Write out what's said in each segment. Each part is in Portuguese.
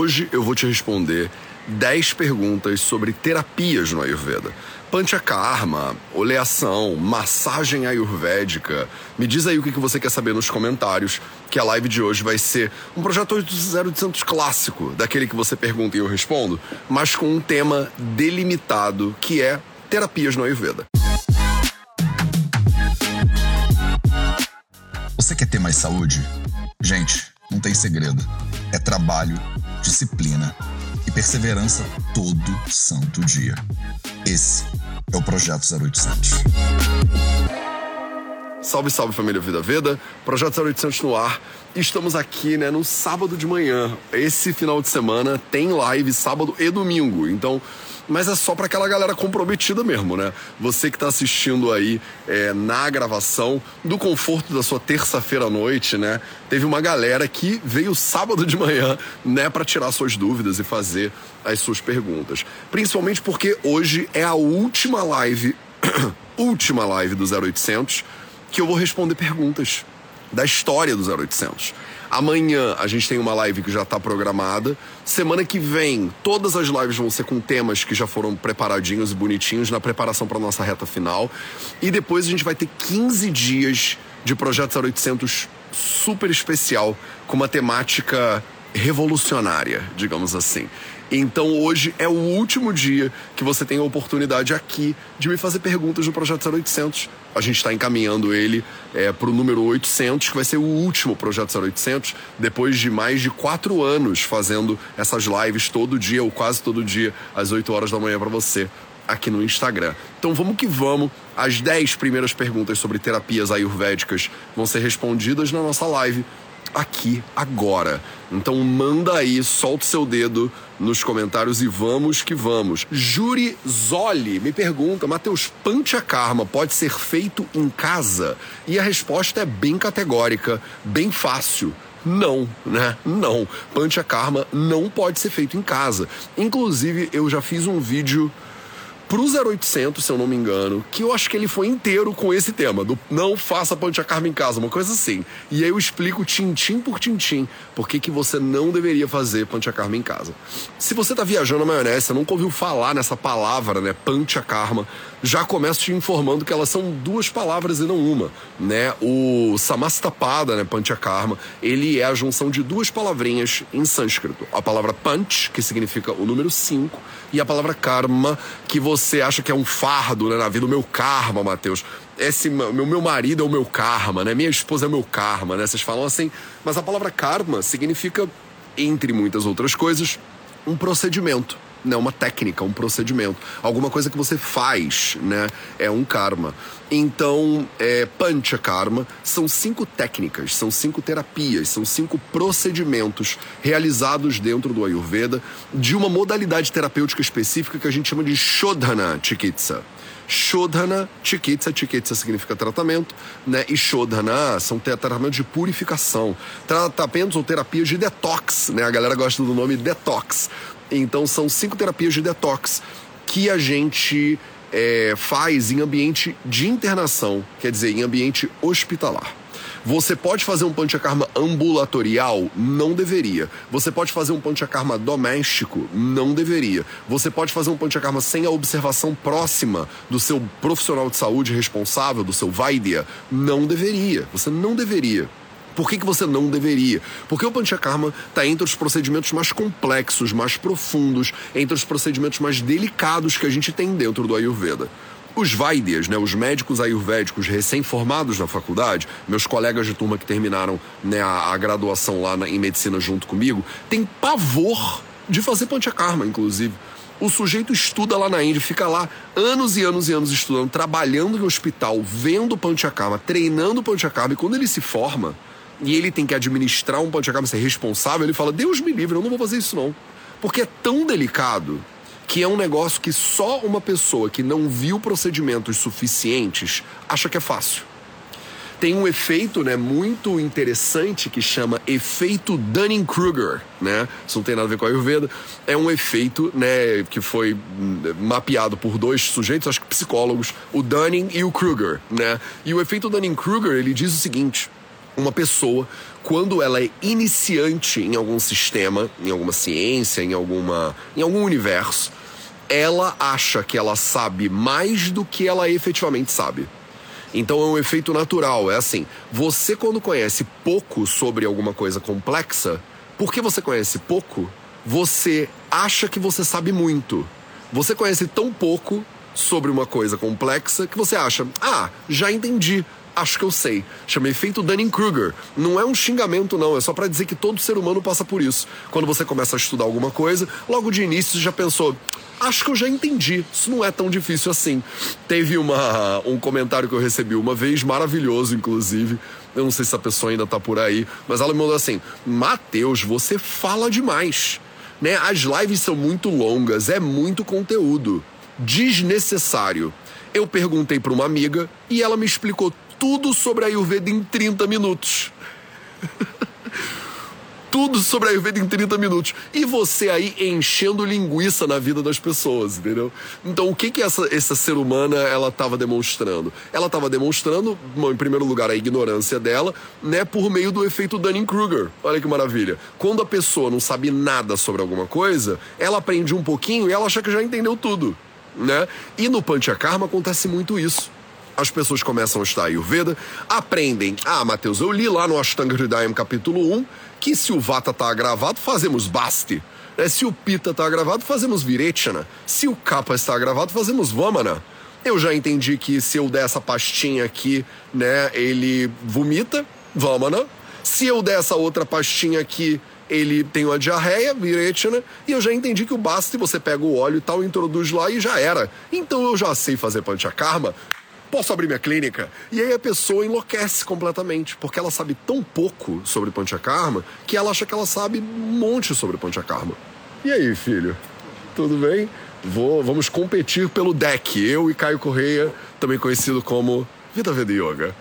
Hoje eu vou te responder 10 perguntas sobre terapias no Ayurveda. Panchakarma, oleação, massagem ayurvédica. Me diz aí o que você quer saber nos comentários, que a live de hoje vai ser um projeto 0800 clássico, daquele que você pergunta e eu respondo, mas com um tema delimitado, que é terapias no Ayurveda. Você quer ter mais saúde? Gente, não tem segredo. É trabalho, disciplina e perseverança todo santo dia. Esse é o Projeto 0800. Salve, salve família Vida Veda, Projeto 0800 no ar. Estamos aqui, né, no sábado de manhã. Esse final de semana tem live sábado e domingo. Então, mas é só para aquela galera comprometida mesmo, né? Você que está assistindo aí é, na gravação, do conforto da sua terça-feira à noite, né? Teve uma galera que veio sábado de manhã, né, para tirar suas dúvidas e fazer as suas perguntas. Principalmente porque hoje é a última live, última live do 0800 que eu vou responder perguntas da história do 0800. Amanhã a gente tem uma live que já está programada. Semana que vem, todas as lives vão ser com temas que já foram preparadinhos e bonitinhos na preparação para nossa reta final. E depois a gente vai ter 15 dias de Projeto 0800 super especial, com uma temática revolucionária, digamos assim. Então hoje é o último dia que você tem a oportunidade aqui de me fazer perguntas no Projeto 0800. A gente está encaminhando ele é, para o número 800, que vai ser o último Projeto 0800, depois de mais de quatro anos fazendo essas lives todo dia, ou quase todo dia, às 8 horas da manhã para você aqui no Instagram. Então vamos que vamos. As 10 primeiras perguntas sobre terapias ayurvédicas vão ser respondidas na nossa live aqui agora. Então manda aí, solta seu dedo nos comentários e vamos que vamos. Juri Zoli me pergunta, Matheus, Panchakarma pode ser feito em casa? E a resposta é bem categórica, bem fácil. Não, né? Não. Panchakarma não pode ser feito em casa. Inclusive, eu já fiz um vídeo pro 0800, se eu não me engano, que eu acho que ele foi inteiro com esse tema, do não faça panchakarma em casa, uma coisa assim. E aí eu explico tintim por tintim por que, que você não deveria fazer panchakarma em casa. Se você tá viajando na maionese, você nunca ouviu falar nessa palavra, né, panchakarma, já começo te informando que elas são duas palavras e não uma, né? O samastapada, né, panchakarma, ele é a junção de duas palavrinhas em sânscrito. A palavra panch, que significa o número 5, e a palavra karma, que você acha que é um fardo né, na vida, o meu karma, Mateus. Esse meu, meu marido é o meu karma, né? Minha esposa é o meu karma, né? Vocês falam assim, mas a palavra karma significa, entre muitas outras coisas, um procedimento né, uma técnica, um procedimento, alguma coisa que você faz, né, é um karma. Então, é, Pancha Karma são cinco técnicas, são cinco terapias, são cinco procedimentos realizados dentro do Ayurveda de uma modalidade terapêutica específica que a gente chama de Shodhana Chikitsa. Shodhana Chikitsa, Chikitsa significa tratamento, né? E Shodhana são tratamentos de purificação, tratamentos ou terapias de detox, né? A galera gosta do nome detox. Então são cinco terapias de detox que a gente é, faz em ambiente de internação, quer dizer, em ambiente hospitalar. Você pode fazer um panchakarma ambulatorial? Não deveria. Você pode fazer um panchakarma doméstico? Não deveria. Você pode fazer um panchakarma sem a observação próxima do seu profissional de saúde responsável, do seu Vaidya? Não deveria. Você não deveria. Por que, que você não deveria? Porque o Panchakarma está entre os procedimentos mais complexos, mais profundos, entre os procedimentos mais delicados que a gente tem dentro do Ayurveda. Os Vaidyas, né, os médicos ayurvédicos recém-formados na faculdade, meus colegas de turma que terminaram né, a, a graduação lá na, em medicina junto comigo, têm pavor de fazer panchakarma, inclusive. O sujeito estuda lá na Índia, fica lá anos e anos e anos estudando, trabalhando em hospital, vendo panchakarma, treinando panchakarma, e quando ele se forma, e ele tem que administrar um panchakarma, ser responsável, ele fala: Deus me livre, eu não vou fazer isso não. Porque é tão delicado que é um negócio que só uma pessoa que não viu procedimentos suficientes acha que é fácil. Tem um efeito né, muito interessante que chama efeito Dunning-Kruger, né? Isso não tem nada a ver com a Ayurveda. É um efeito né, que foi hum, mapeado por dois sujeitos, acho que psicólogos, o Dunning e o Kruger, né? E o efeito Dunning-Kruger, ele diz o seguinte uma pessoa, quando ela é iniciante em algum sistema, em alguma ciência, em, alguma, em algum universo, ela acha que ela sabe mais do que ela efetivamente sabe. Então é um efeito natural. É assim: você, quando conhece pouco sobre alguma coisa complexa, porque você conhece pouco, você acha que você sabe muito. Você conhece tão pouco sobre uma coisa complexa que você acha, ah, já entendi acho que eu sei. Chama efeito Dunning-Kruger. Não é um xingamento, não. É só para dizer que todo ser humano passa por isso. Quando você começa a estudar alguma coisa, logo de início você já pensou. Acho que eu já entendi. Isso não é tão difícil assim. Teve uma, um comentário que eu recebi uma vez, maravilhoso, inclusive. Eu não sei se a pessoa ainda tá por aí, mas ela me mandou assim: Mateus, você fala demais. Né? As lives são muito longas, é muito conteúdo. Desnecessário. Eu perguntei para uma amiga e ela me explicou tudo sobre a Ayurveda em 30 minutos. tudo sobre a Ayurveda em 30 minutos. E você aí enchendo linguiça na vida das pessoas, entendeu? Então, o que que essa, essa ser humana ela estava demonstrando? Ela estava demonstrando, em primeiro lugar, a ignorância dela, né, por meio do efeito Dunning-Kruger. Olha que maravilha. Quando a pessoa não sabe nada sobre alguma coisa, ela aprende um pouquinho e ela acha que já entendeu tudo, né? E no Panchakarma acontece muito isso as pessoas começam a estudar Ayurveda, aprendem. Ah, Mateus, eu li lá no Ashtanga Hridayam capítulo 1 que se o Vata está agravado, fazemos Basti. É, se o Pita está agravado, fazemos Virechana. Se o Kapha está agravado, fazemos Vamana. Eu já entendi que se eu der essa pastinha aqui, né, ele vomita, Vamana. Se eu der essa outra pastinha aqui, ele tem uma diarreia, Virechana, e eu já entendi que o Basti, você pega o óleo e tal, introduz lá e já era. Então eu já sei fazer Panchakarma, posso abrir minha clínica? E aí a pessoa enlouquece completamente, porque ela sabe tão pouco sobre Panchakarma que ela acha que ela sabe um monte sobre Panchakarma. E aí, filho? Tudo bem? Vou, vamos competir pelo deck. Eu e Caio Correia, também conhecido como Vida Veda Yoga.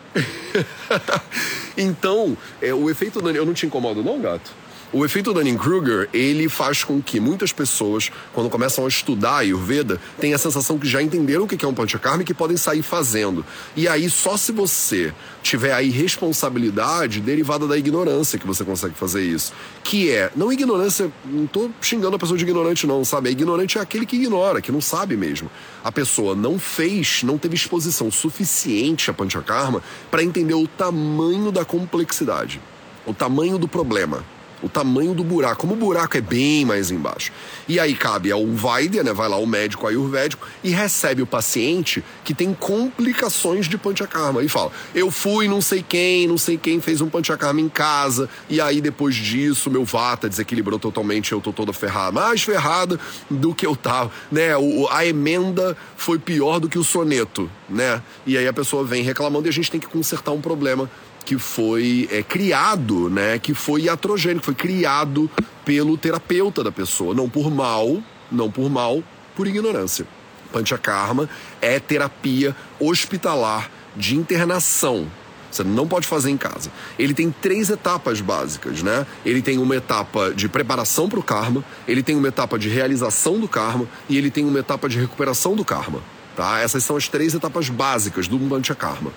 então, é, o efeito eu não te incomodo não, gato? O efeito Dunning-Kruger, ele faz com que muitas pessoas, quando começam a estudar Ayurveda, tenham a sensação que já entenderam o que é um panchakarma e que podem sair fazendo. E aí, só se você tiver aí responsabilidade derivada da ignorância que você consegue fazer isso. Que é, não ignorância, não tô xingando a pessoa de ignorante não, sabe? A ignorante é aquele que ignora, que não sabe mesmo. A pessoa não fez, não teve exposição suficiente a panchakarma para entender o tamanho da complexidade, o tamanho do problema o tamanho do buraco, como o buraco é bem mais embaixo. E aí cabe ao Vaidya, né, vai lá o médico ayurvédico e recebe o paciente que tem complicações de panchakarma e fala: "Eu fui não sei quem, não sei quem fez um panchakarma em casa e aí depois disso meu vata desequilibrou totalmente, eu tô toda ferrada, mais ferrada do que eu tava, né? O, a emenda foi pior do que o soneto, né? E aí a pessoa vem reclamando e a gente tem que consertar um problema que foi é, criado, né? Que foi iatrogênico, foi criado pelo terapeuta da pessoa, não por mal, não por mal, por ignorância. Panchakarma é terapia hospitalar de internação. Você não pode fazer em casa. Ele tem três etapas básicas, né? Ele tem uma etapa de preparação para o karma, ele tem uma etapa de realização do karma e ele tem uma etapa de recuperação do karma. Tá? Essas são as três etapas básicas do Panchakarma.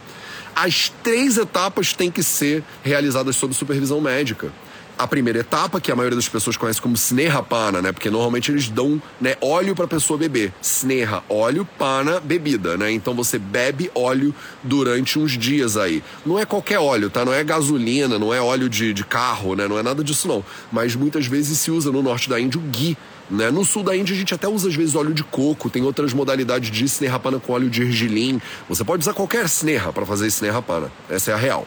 As três etapas têm que ser realizadas sob supervisão médica. A primeira etapa, que a maioria das pessoas conhece como Sneha Pana, né? Porque normalmente eles dão né, óleo para a pessoa beber. Sneha, óleo, Pana, bebida, né? Então você bebe óleo durante uns dias aí. Não é qualquer óleo, tá? Não é gasolina, não é óleo de, de carro, né? Não é nada disso não. Mas muitas vezes se usa no norte da Índia o ghee, né? No sul da Índia a gente até usa às vezes óleo de coco, tem outras modalidades de snerrapana com óleo de ergelim. Você pode usar qualquer snerra para fazer snerrapana. Essa é a real.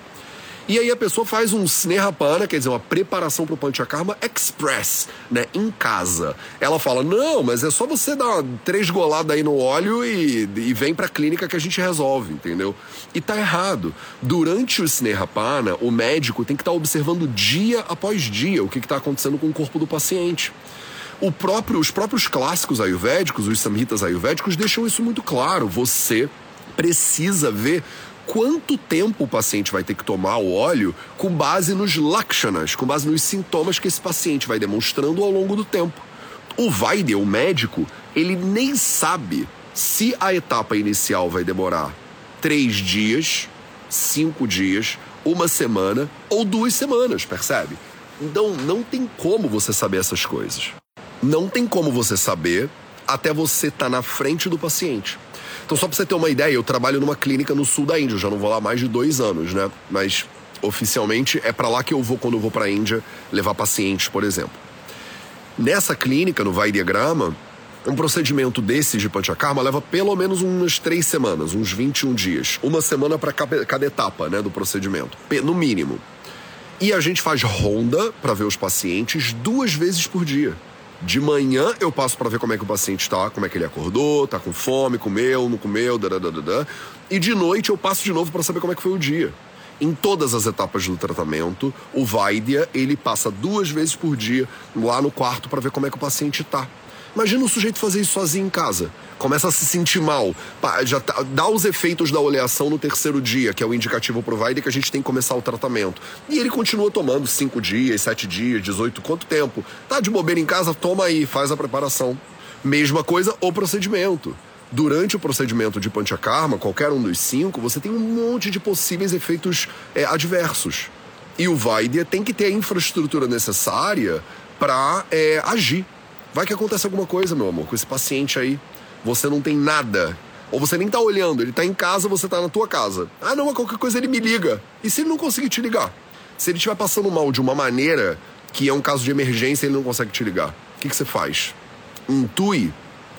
E aí a pessoa faz um snerrapana, quer dizer, uma preparação para o panchakarma express, né, em casa. Ela fala: "Não, mas é só você dar três goladas aí no óleo e, e vem para a clínica que a gente resolve", entendeu? E tá errado. Durante o snerrapana, o médico tem que estar tá observando dia após dia o que está acontecendo com o corpo do paciente. Próprio, os próprios clássicos ayurvédicos, os samhitas ayurvédicos, deixam isso muito claro. Você precisa ver quanto tempo o paciente vai ter que tomar o óleo com base nos lakshanas, com base nos sintomas que esse paciente vai demonstrando ao longo do tempo. O Vaidya, o médico, ele nem sabe se a etapa inicial vai demorar três dias, cinco dias uma semana ou duas semanas, percebe? Então não tem como você saber essas coisas. Não tem como você saber até você estar tá na frente do paciente. Então, só para você ter uma ideia, eu trabalho numa clínica no sul da Índia, eu já não vou lá mais de dois anos, né? Mas oficialmente é para lá que eu vou quando eu vou para a Índia levar pacientes, por exemplo. Nessa clínica, no Vai Diagrama, um procedimento desses de Panchakarma leva pelo menos umas três semanas, uns 21 dias. Uma semana para cada etapa né, do procedimento, no mínimo. E a gente faz ronda para ver os pacientes duas vezes por dia. De manhã eu passo para ver como é que o paciente está, como é que ele acordou, tá com fome, comeu, não comeu. E de noite eu passo de novo para saber como é que foi o dia. Em todas as etapas do tratamento, o Vaidya, ele passa duas vezes por dia lá no quarto para ver como é que o paciente está. Imagina o sujeito fazer isso sozinho em casa. Começa a se sentir mal. Já tá, dá os efeitos da oleação no terceiro dia, que é o indicativo provider que a gente tem que começar o tratamento. E ele continua tomando cinco dias, sete dias, 18, quanto tempo? Tá de bobeira em casa? Toma aí, faz a preparação. Mesma coisa o procedimento. Durante o procedimento de Panchakarma, qualquer um dos cinco, você tem um monte de possíveis efeitos é, adversos. E o Vaidya tem que ter a infraestrutura necessária para é, agir. Vai que acontece alguma coisa, meu amor, com esse paciente aí. Você não tem nada. Ou você nem tá olhando, ele tá em casa, você tá na tua casa. Ah, não, mas qualquer coisa ele me liga. E se ele não conseguir te ligar? Se ele estiver passando mal de uma maneira que é um caso de emergência ele não consegue te ligar, o que, que você faz? Intui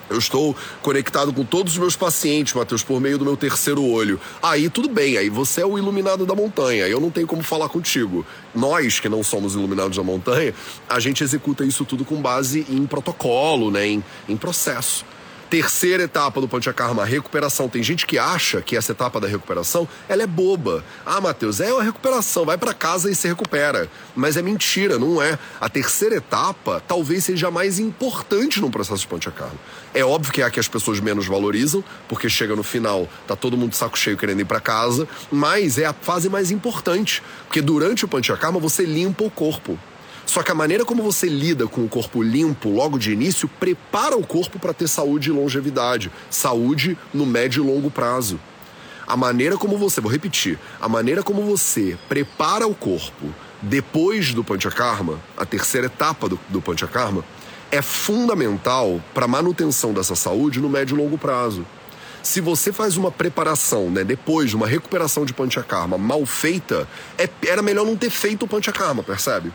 eu estou conectado com todos os meus pacientes, Matheus, por meio do meu terceiro olho. Aí tudo bem, aí você é o iluminado da montanha, eu não tenho como falar contigo. Nós, que não somos iluminados da montanha, a gente executa isso tudo com base em protocolo, né, em, em processo. Terceira etapa do Panchakarma, recuperação. Tem gente que acha que essa etapa da recuperação, ela é boba. Ah, Matheus, é uma recuperação, vai para casa e se recupera. Mas é mentira, não é. A terceira etapa talvez seja a mais importante no processo de Panchakarma. É óbvio que é a que as pessoas menos valorizam, porque chega no final, tá todo mundo de saco cheio querendo ir para casa, mas é a fase mais importante, porque durante o Panchakarma você limpa o corpo. Só que a maneira como você lida com o corpo limpo logo de início prepara o corpo para ter saúde e longevidade, saúde no médio e longo prazo. A maneira como você, vou repetir, a maneira como você prepara o corpo depois do Panchakarma, a terceira etapa do, do Panchakarma, é fundamental para a manutenção dessa saúde no médio e longo prazo. Se você faz uma preparação, né, depois de uma recuperação de Panchakarma mal feita, é, era melhor não ter feito o Panchakarma, percebe?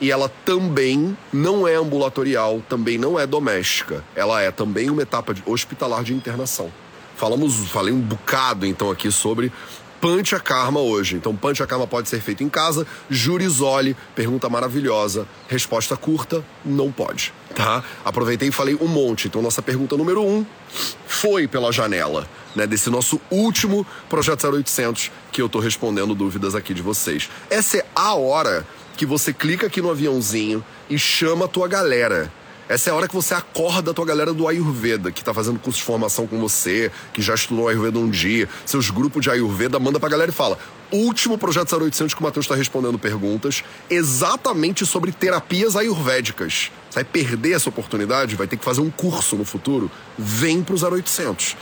E ela também não é ambulatorial, também não é doméstica. Ela é também uma etapa hospitalar de internação. Falamos, falei um bocado então aqui sobre Panchakarma hoje. Então, Panchakarma pode ser feito em casa. Jurizole, pergunta maravilhosa. Resposta curta, não pode, tá? Aproveitei e falei um monte. Então, nossa pergunta número um foi pela janela, né? Desse nosso último Projeto 0800 que eu tô respondendo dúvidas aqui de vocês. Essa é a hora que você clica aqui no aviãozinho e chama a tua galera. Essa é a hora que você acorda a tua galera do Ayurveda, que tá fazendo curso de formação com você, que já estudou Ayurveda um dia, seus grupos de Ayurveda, manda pra galera e fala: último projeto 0800 que o Matheus está respondendo perguntas exatamente sobre terapias ayurvédicas. Você vai perder essa oportunidade, vai ter que fazer um curso no futuro. Vem pro 0800.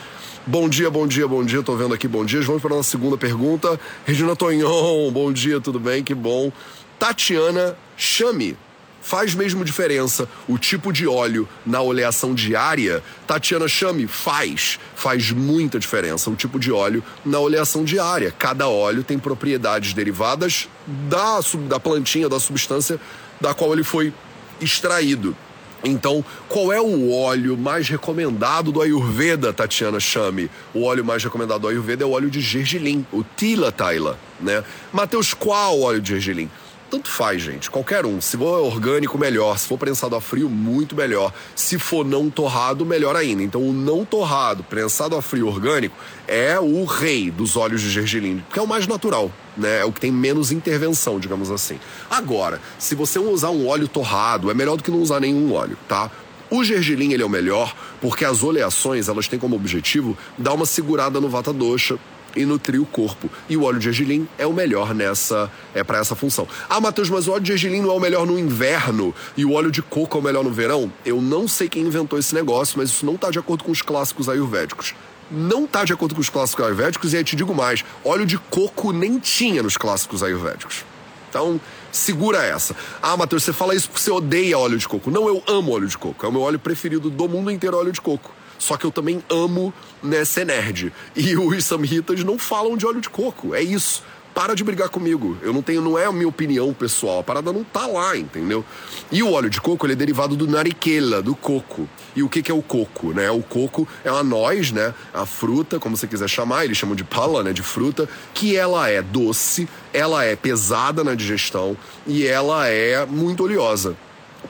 Bom dia, bom dia, bom dia. Tô vendo aqui, bom dia. Vamos para a nossa segunda pergunta. Regina Tonhon, bom dia, tudo bem? Que bom. Tatiana Chame. Faz mesmo diferença o tipo de óleo na oleação diária? Tatiana Chame, faz. Faz muita diferença o tipo de óleo na oleação diária. Cada óleo tem propriedades derivadas da, da plantinha, da substância da qual ele foi extraído. Então, qual é o óleo mais recomendado do Ayurveda, Tatiana Chame? O óleo mais recomendado do Ayurveda é o óleo de gergelim, o Tila Taila, né? Mateus, qual óleo de gergelim? Tanto faz, gente. Qualquer um. Se for orgânico, melhor. Se for prensado a frio, muito melhor. Se for não torrado, melhor ainda. Então, o não torrado, prensado a frio orgânico, é o rei dos óleos de gergelim, que é o mais natural, né? É o que tem menos intervenção, digamos assim. Agora, se você usar um óleo torrado, é melhor do que não usar nenhum óleo, tá? O gergelim ele é o melhor porque as oleações elas têm como objetivo dar uma segurada no vata dosha e nutrir o corpo. E o óleo de gergelim é o melhor nessa é para essa função. Ah, Matheus, mas o óleo de gergelim não é o melhor no inverno e o óleo de coco é o melhor no verão? Eu não sei quem inventou esse negócio, mas isso não está de acordo com os clássicos ayurvédicos. não tá de acordo com os clássicos ayurvédicos, e aí te digo mais: óleo de coco nem tinha nos clássicos ayurvédicos. Então, segura essa. Ah, Matheus, você fala isso porque você odeia óleo de coco. Não, eu amo óleo de coco. É o meu óleo preferido do mundo inteiro, óleo de coco. Só que eu também amo né, ser nerd. E os samhitas não falam de óleo de coco. É isso para de brigar comigo. Eu não tenho, não é a minha opinião pessoal. A parada não tá lá, entendeu? E o óleo de coco, ele é derivado do nariquela, do coco. E o que, que é o coco, né? O coco é uma noz, né? A fruta, como você quiser chamar, eles chamam de pala, né? De fruta, que ela é doce, ela é pesada na digestão e ela é muito oleosa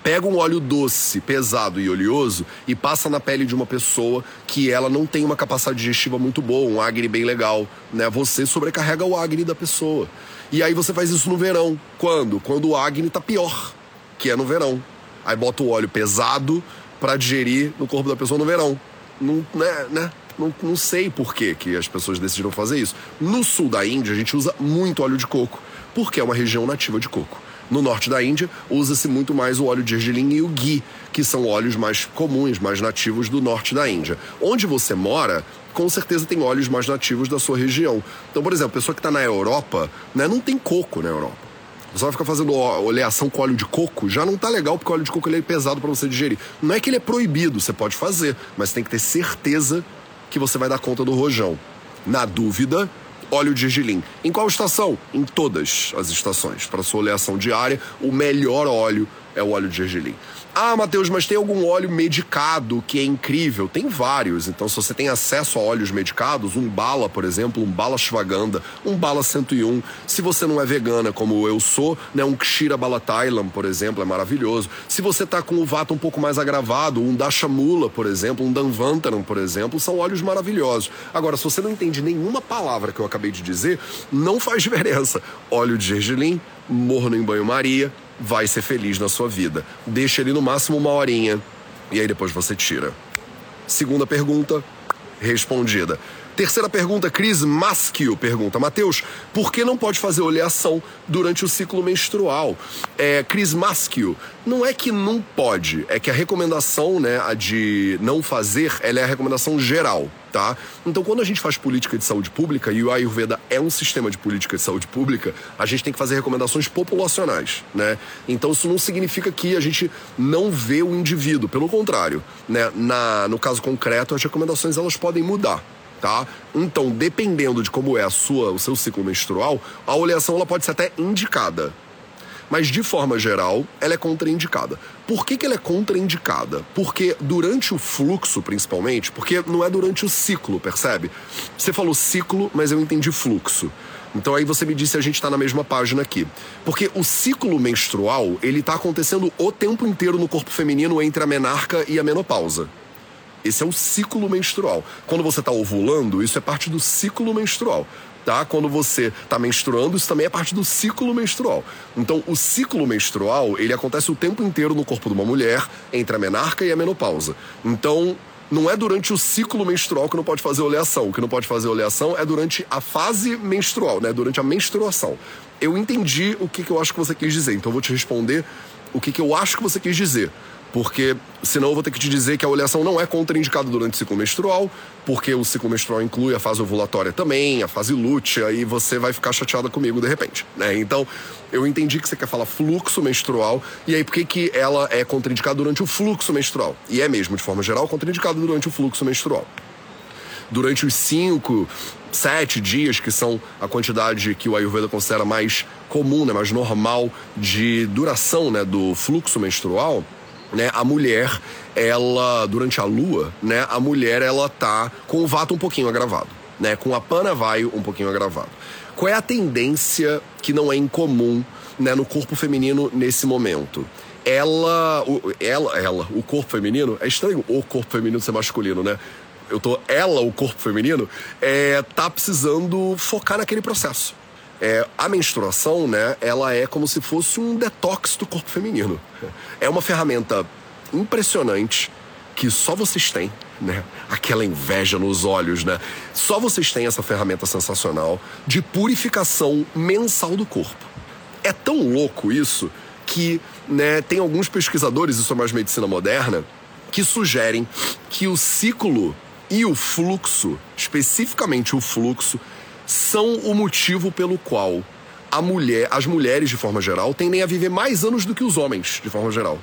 pega um óleo doce, pesado e oleoso e passa na pele de uma pessoa que ela não tem uma capacidade digestiva muito boa, um agni bem legal, né? Você sobrecarrega o agni da pessoa. E aí você faz isso no verão. Quando? Quando o agni tá pior, que é no verão. Aí bota o óleo pesado para digerir no corpo da pessoa no verão. Não, né, né? Não, não sei por que, que as pessoas decidiram fazer isso. No sul da Índia, a gente usa muito óleo de coco, porque é uma região nativa de coco. No norte da Índia, usa-se muito mais o óleo de gergelim e o ghee, que são óleos mais comuns, mais nativos do norte da Índia. Onde você mora, com certeza tem óleos mais nativos da sua região. Então, por exemplo, pessoa que está na Europa, né, não tem coco na Europa. Você vai ficar fazendo oleação com óleo de coco, já não tá legal, porque o óleo de coco ele é pesado para você digerir. Não é que ele é proibido, você pode fazer, mas tem que ter certeza que você vai dar conta do rojão. Na dúvida, óleo de gergelim. Em qual estação? Em todas as estações. Para sua oleação diária, o melhor óleo é o óleo de gergelim. Ah, Matheus, mas tem algum óleo medicado que é incrível? Tem vários. Então, se você tem acesso a óleos medicados, um bala, por exemplo, um bala Shvaganda, um bala 101. Se você não é vegana, como eu sou, né, um Kshira Bala Thailand, por exemplo, é maravilhoso. Se você tá com o vata um pouco mais agravado, um Dashamula, por exemplo, um Danvantaram, por exemplo, são óleos maravilhosos. Agora, se você não entende nenhuma palavra que eu acabei de dizer, não faz diferença. Óleo de gergelim, morno em banho-maria, vai ser feliz na sua vida. Deixa ele no máximo uma horinha e aí depois você tira. Segunda pergunta, respondida. Terceira pergunta, Cris Maschio pergunta: Mateus, por que não pode fazer oleação durante o ciclo menstrual? É, Cris Maschio, não é que não pode, é que a recomendação, né, a de não fazer, ela é a recomendação geral, tá? Então, quando a gente faz política de saúde pública, e o Ayurveda é um sistema de política de saúde pública, a gente tem que fazer recomendações populacionais, né? Então, isso não significa que a gente não vê o indivíduo, pelo contrário, né? Na, no caso concreto, as recomendações elas podem mudar, tá? Então, dependendo de como é a sua, o seu ciclo menstrual, a oleação ela pode ser até indicada. Mas de forma geral, ela é contraindicada. Por que, que ela é contraindicada? Porque durante o fluxo, principalmente, porque não é durante o ciclo, percebe? Você falou ciclo, mas eu entendi fluxo. Então aí você me disse a gente está na mesma página aqui. Porque o ciclo menstrual, ele está acontecendo o tempo inteiro no corpo feminino entre a menarca e a menopausa. Esse é o ciclo menstrual. Quando você está ovulando, isso é parte do ciclo menstrual. Tá? Quando você está menstruando, isso também é parte do ciclo menstrual. Então, o ciclo menstrual, ele acontece o tempo inteiro no corpo de uma mulher, entre a menarca e a menopausa. Então, não é durante o ciclo menstrual que não pode fazer oleação. O que não pode fazer oleação é durante a fase menstrual, né? Durante a menstruação. Eu entendi o que, que eu acho que você quis dizer, então eu vou te responder o que, que eu acho que você quis dizer porque senão eu vou ter que te dizer que a oleação não é contraindicada durante o ciclo menstrual, porque o ciclo menstrual inclui a fase ovulatória também, a fase lútea, e você vai ficar chateada comigo de repente, né? Então, eu entendi que você quer falar fluxo menstrual, e aí por que, que ela é contraindicada durante o fluxo menstrual? E é mesmo, de forma geral, contraindicada durante o fluxo menstrual. Durante os cinco, sete dias, que são a quantidade que o Ayurveda considera mais comum, né, mais normal de duração né, do fluxo menstrual, né, a mulher, ela, durante a lua, né, a mulher, ela tá com o vato um pouquinho agravado, né, com a pana vai um pouquinho agravado. Qual é a tendência que não é incomum, né, no corpo feminino nesse momento? Ela, o, ela, ela, o corpo feminino, é estranho o corpo feminino ser masculino, né? Eu tô, ela, o corpo feminino, é, tá precisando focar naquele processo. É, a menstruação, né, ela é como se fosse um detox do corpo feminino. É uma ferramenta impressionante que só vocês têm, né? Aquela inveja nos olhos, né? Só vocês têm essa ferramenta sensacional de purificação mensal do corpo. É tão louco isso que, né, tem alguns pesquisadores, isso é mais medicina moderna, que sugerem que o ciclo e o fluxo, especificamente o fluxo, são o motivo pelo qual a mulher, as mulheres de forma geral tendem a viver mais anos do que os homens de forma geral.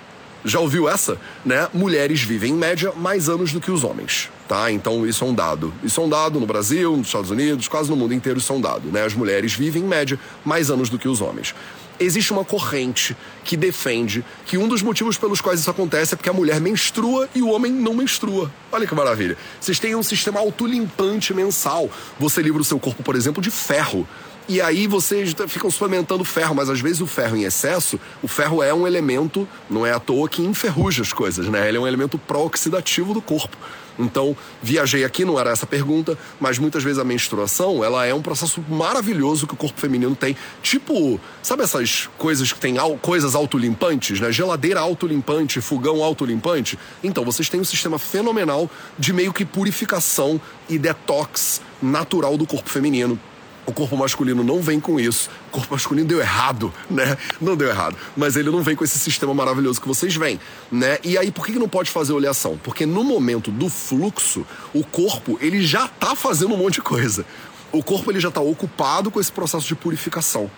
Já ouviu essa? Né? Mulheres vivem em média mais anos do que os homens, tá? Então isso é um dado. Isso é um dado no Brasil, nos Estados Unidos, quase no mundo inteiro isso é um dado, né? As mulheres vivem em média mais anos do que os homens existe uma corrente que defende que um dos motivos pelos quais isso acontece é porque a mulher menstrua e o homem não menstrua. Olha que maravilha. Vocês têm um sistema autolimpante mensal. Você livra o seu corpo, por exemplo, de ferro. E aí vocês ficam suplementando ferro, mas às vezes o ferro em excesso, o ferro é um elemento, não é à toa que enferruja as coisas, né? Ele é um elemento pró-oxidativo do corpo. Então, viajei aqui, não era essa pergunta, mas muitas vezes a menstruação, ela é um processo maravilhoso que o corpo feminino tem. Tipo, sabe essas coisas que tem coisas autolimpantes, né? Geladeira autolimpante, fogão autolimpante? Então, vocês têm um sistema fenomenal de meio que purificação e detox natural do corpo feminino. O corpo masculino não vem com isso. O corpo masculino deu errado, né? Não deu errado. Mas ele não vem com esse sistema maravilhoso que vocês vêm, né? E aí, por que não pode fazer oleação? Porque no momento do fluxo, o corpo, ele já tá fazendo um monte de coisa. O corpo, ele já tá ocupado com esse processo de purificação.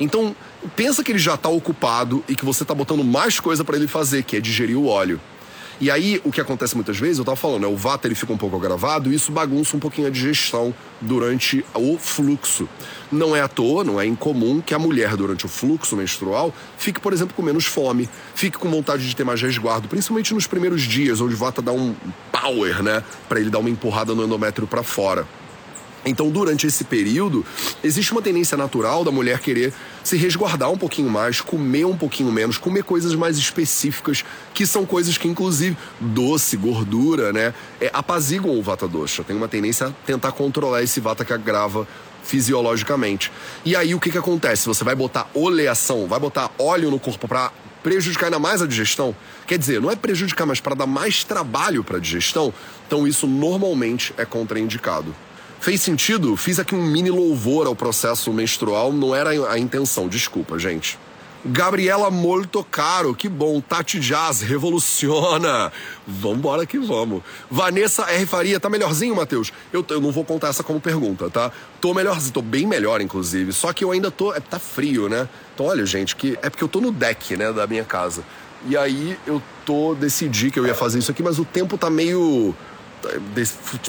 Então, pensa que ele já tá ocupado e que você tá botando mais coisa para ele fazer, que é digerir o óleo. E aí, o que acontece muitas vezes, eu tava falando, né, o vata ele fica um pouco agravado e isso bagunça um pouquinho a digestão durante o fluxo. Não é à toa, não é incomum que a mulher, durante o fluxo menstrual, fique, por exemplo, com menos fome, fique com vontade de ter mais resguardo, principalmente nos primeiros dias, onde o vata dá um power, né, para ele dar uma empurrada no endométrio para fora. Então, durante esse período, existe uma tendência natural da mulher querer se resguardar um pouquinho mais, comer um pouquinho menos, comer coisas mais específicas, que são coisas que, inclusive, doce, gordura, né, é, apaziguam o vata dosha. Tem uma tendência a tentar controlar esse vata que agrava fisiologicamente. E aí, o que, que acontece? Você vai botar oleação, vai botar óleo no corpo para prejudicar ainda mais a digestão. Quer dizer, não é prejudicar, mas para dar mais trabalho para a digestão. Então, isso normalmente é contraindicado. Fez sentido? Fiz aqui um mini louvor ao processo menstrual, não era a intenção, desculpa, gente. Gabriela Molto Caro, que bom. Tati Jazz, revoluciona. Vambora que vamos. Vanessa R. Faria, tá melhorzinho, Matheus? Eu, eu não vou contar essa como pergunta, tá? Tô melhorzinho, tô bem melhor, inclusive. Só que eu ainda tô. É, tá frio, né? Então, olha, gente, que é porque eu tô no deck, né, da minha casa. E aí eu tô. Decidi que eu ia fazer isso aqui, mas o tempo tá meio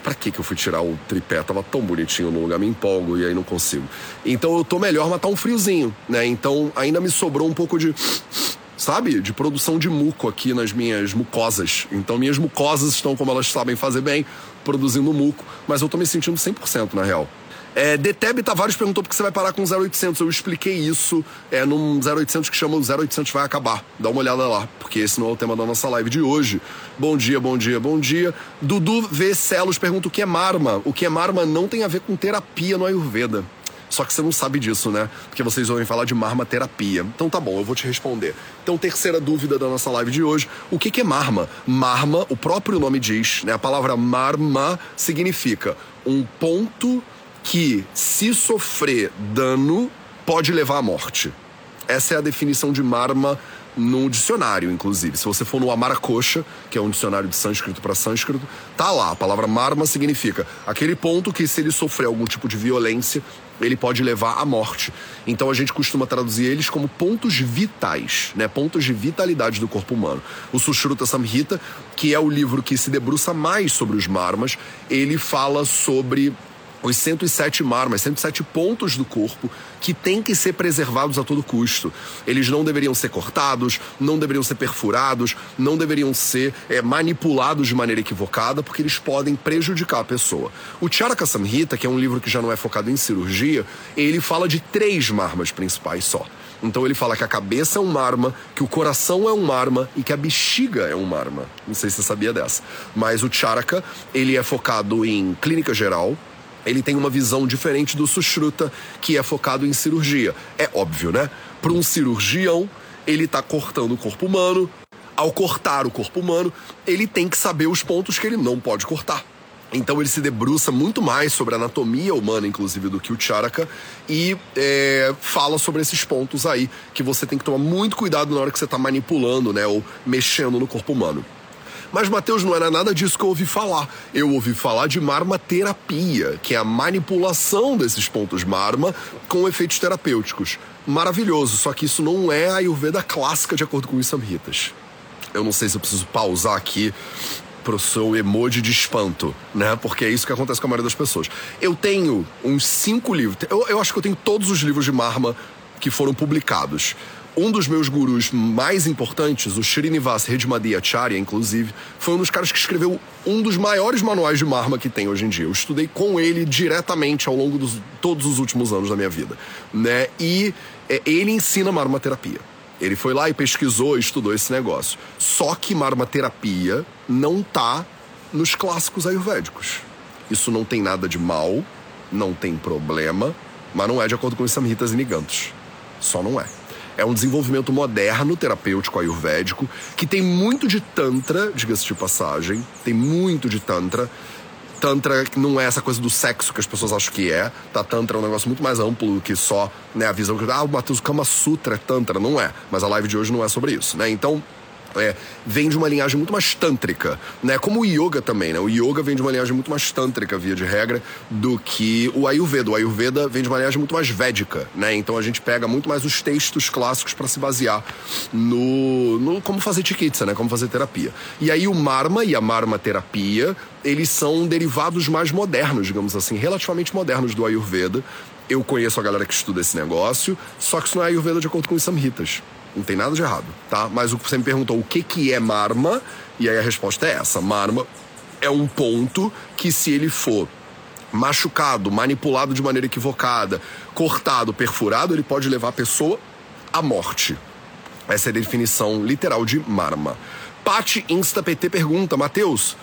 Pra que que eu fui tirar o tripé? Tava tão bonitinho no lugar, me empolgo e aí não consigo. Então eu tô melhor, mas tá um friozinho, né? Então ainda me sobrou um pouco de. Sabe? De produção de muco aqui nas minhas mucosas. Então minhas mucosas estão como elas sabem fazer bem, produzindo muco, mas eu tô me sentindo 100% na real. É, Deteb Tavares perguntou por que você vai parar com 0800. Eu expliquei isso é, num 0800 que chama o 0800 vai acabar. Dá uma olhada lá, porque esse não é o tema da nossa live de hoje. Bom dia, bom dia, bom dia. Dudu V. Celos pergunta o que é Marma. O que é Marma não tem a ver com terapia no Ayurveda. Só que você não sabe disso, né? Porque vocês ouvem falar de marma terapia. Então tá bom, eu vou te responder. Então, terceira dúvida da nossa live de hoje: o que, que é marma? Marma, o próprio nome diz, né? A palavra marma significa um ponto que, se sofrer dano, pode levar à morte. Essa é a definição de marma no dicionário, inclusive. Se você for no Amaracocha, que é um dicionário de sânscrito para sânscrito, tá lá. A palavra marma significa aquele ponto que, se ele sofrer algum tipo de violência, ele pode levar à morte. Então a gente costuma traduzir eles como pontos vitais, né? Pontos de vitalidade do corpo humano. O Sushruta Samhita, que é o livro que se debruça mais sobre os marmas, ele fala sobre os 107 marmas, 107 pontos do corpo que têm que ser preservados a todo custo. Eles não deveriam ser cortados, não deveriam ser perfurados, não deveriam ser é, manipulados de maneira equivocada, porque eles podem prejudicar a pessoa. O Charaka Samhita, que é um livro que já não é focado em cirurgia, ele fala de três marmas principais só. Então ele fala que a cabeça é um marma, que o coração é um marma e que a bexiga é um marma. Não sei se você sabia dessa. Mas o Charaka, ele é focado em clínica geral, ele tem uma visão diferente do Sushruta, que é focado em cirurgia. É óbvio, né? Para um cirurgião, ele está cortando o corpo humano. Ao cortar o corpo humano, ele tem que saber os pontos que ele não pode cortar. Então ele se debruça muito mais sobre a anatomia humana, inclusive, do que o Charaka, e é, fala sobre esses pontos aí que você tem que tomar muito cuidado na hora que você está manipulando, né, ou mexendo no corpo humano. Mas, Matheus, não era nada disso que eu ouvi falar. Eu ouvi falar de marmaterapia, que é a manipulação desses pontos marma com efeitos terapêuticos. Maravilhoso, só que isso não é a Ayurveda clássica de acordo com os Samhitas. Eu não sei se eu preciso pausar aqui pro seu emoji de espanto, né? Porque é isso que acontece com a maioria das pessoas. Eu tenho uns cinco livros. Eu, eu acho que eu tenho todos os livros de Marma que foram publicados. Um dos meus gurus mais importantes, o Srinivas Redmadhyacharya, inclusive, foi um dos caras que escreveu um dos maiores manuais de Marma que tem hoje em dia. Eu estudei com ele diretamente ao longo de todos os últimos anos da minha vida, né? E é, ele ensina marmaterapia. Ele foi lá e pesquisou estudou esse negócio. Só que marmaterapia não tá nos clássicos ayurvédicos. Isso não tem nada de mal, não tem problema, mas não é de acordo com os samhitas e. Só não é. É um desenvolvimento moderno terapêutico ayurvédico que tem muito de tantra, diga-se de passagem, tem muito de tantra. Tantra não é essa coisa do sexo que as pessoas acham que é. Tá? Tantra é um negócio muito mais amplo que só né, a visão que ah, o Matheus Kama Sutra é Tantra. Não é. Mas a live de hoje não é sobre isso. Né? Então, é, vem de uma linhagem muito mais tântrica, né? Como o yoga também, né? O yoga vem de uma linhagem muito mais tântrica, via de regra, do que o Ayurveda. O Ayurveda vem de uma linhagem muito mais védica, né? Então a gente pega muito mais os textos clássicos para se basear no, no como fazer chikitsa, né? Como fazer terapia. E aí o Marma e a Marma terapia, eles são derivados mais modernos, digamos assim, relativamente modernos do Ayurveda. Eu conheço a galera que estuda esse negócio, só que isso não é Ayurveda de acordo com os Samhitas. Não tem nada de errado, tá? Mas você me perguntou o que, que é marma, e aí a resposta é essa: marma é um ponto que, se ele for machucado, manipulado de maneira equivocada, cortado, perfurado, ele pode levar a pessoa à morte. Essa é a definição literal de marma. Pati PT pergunta, Matheus,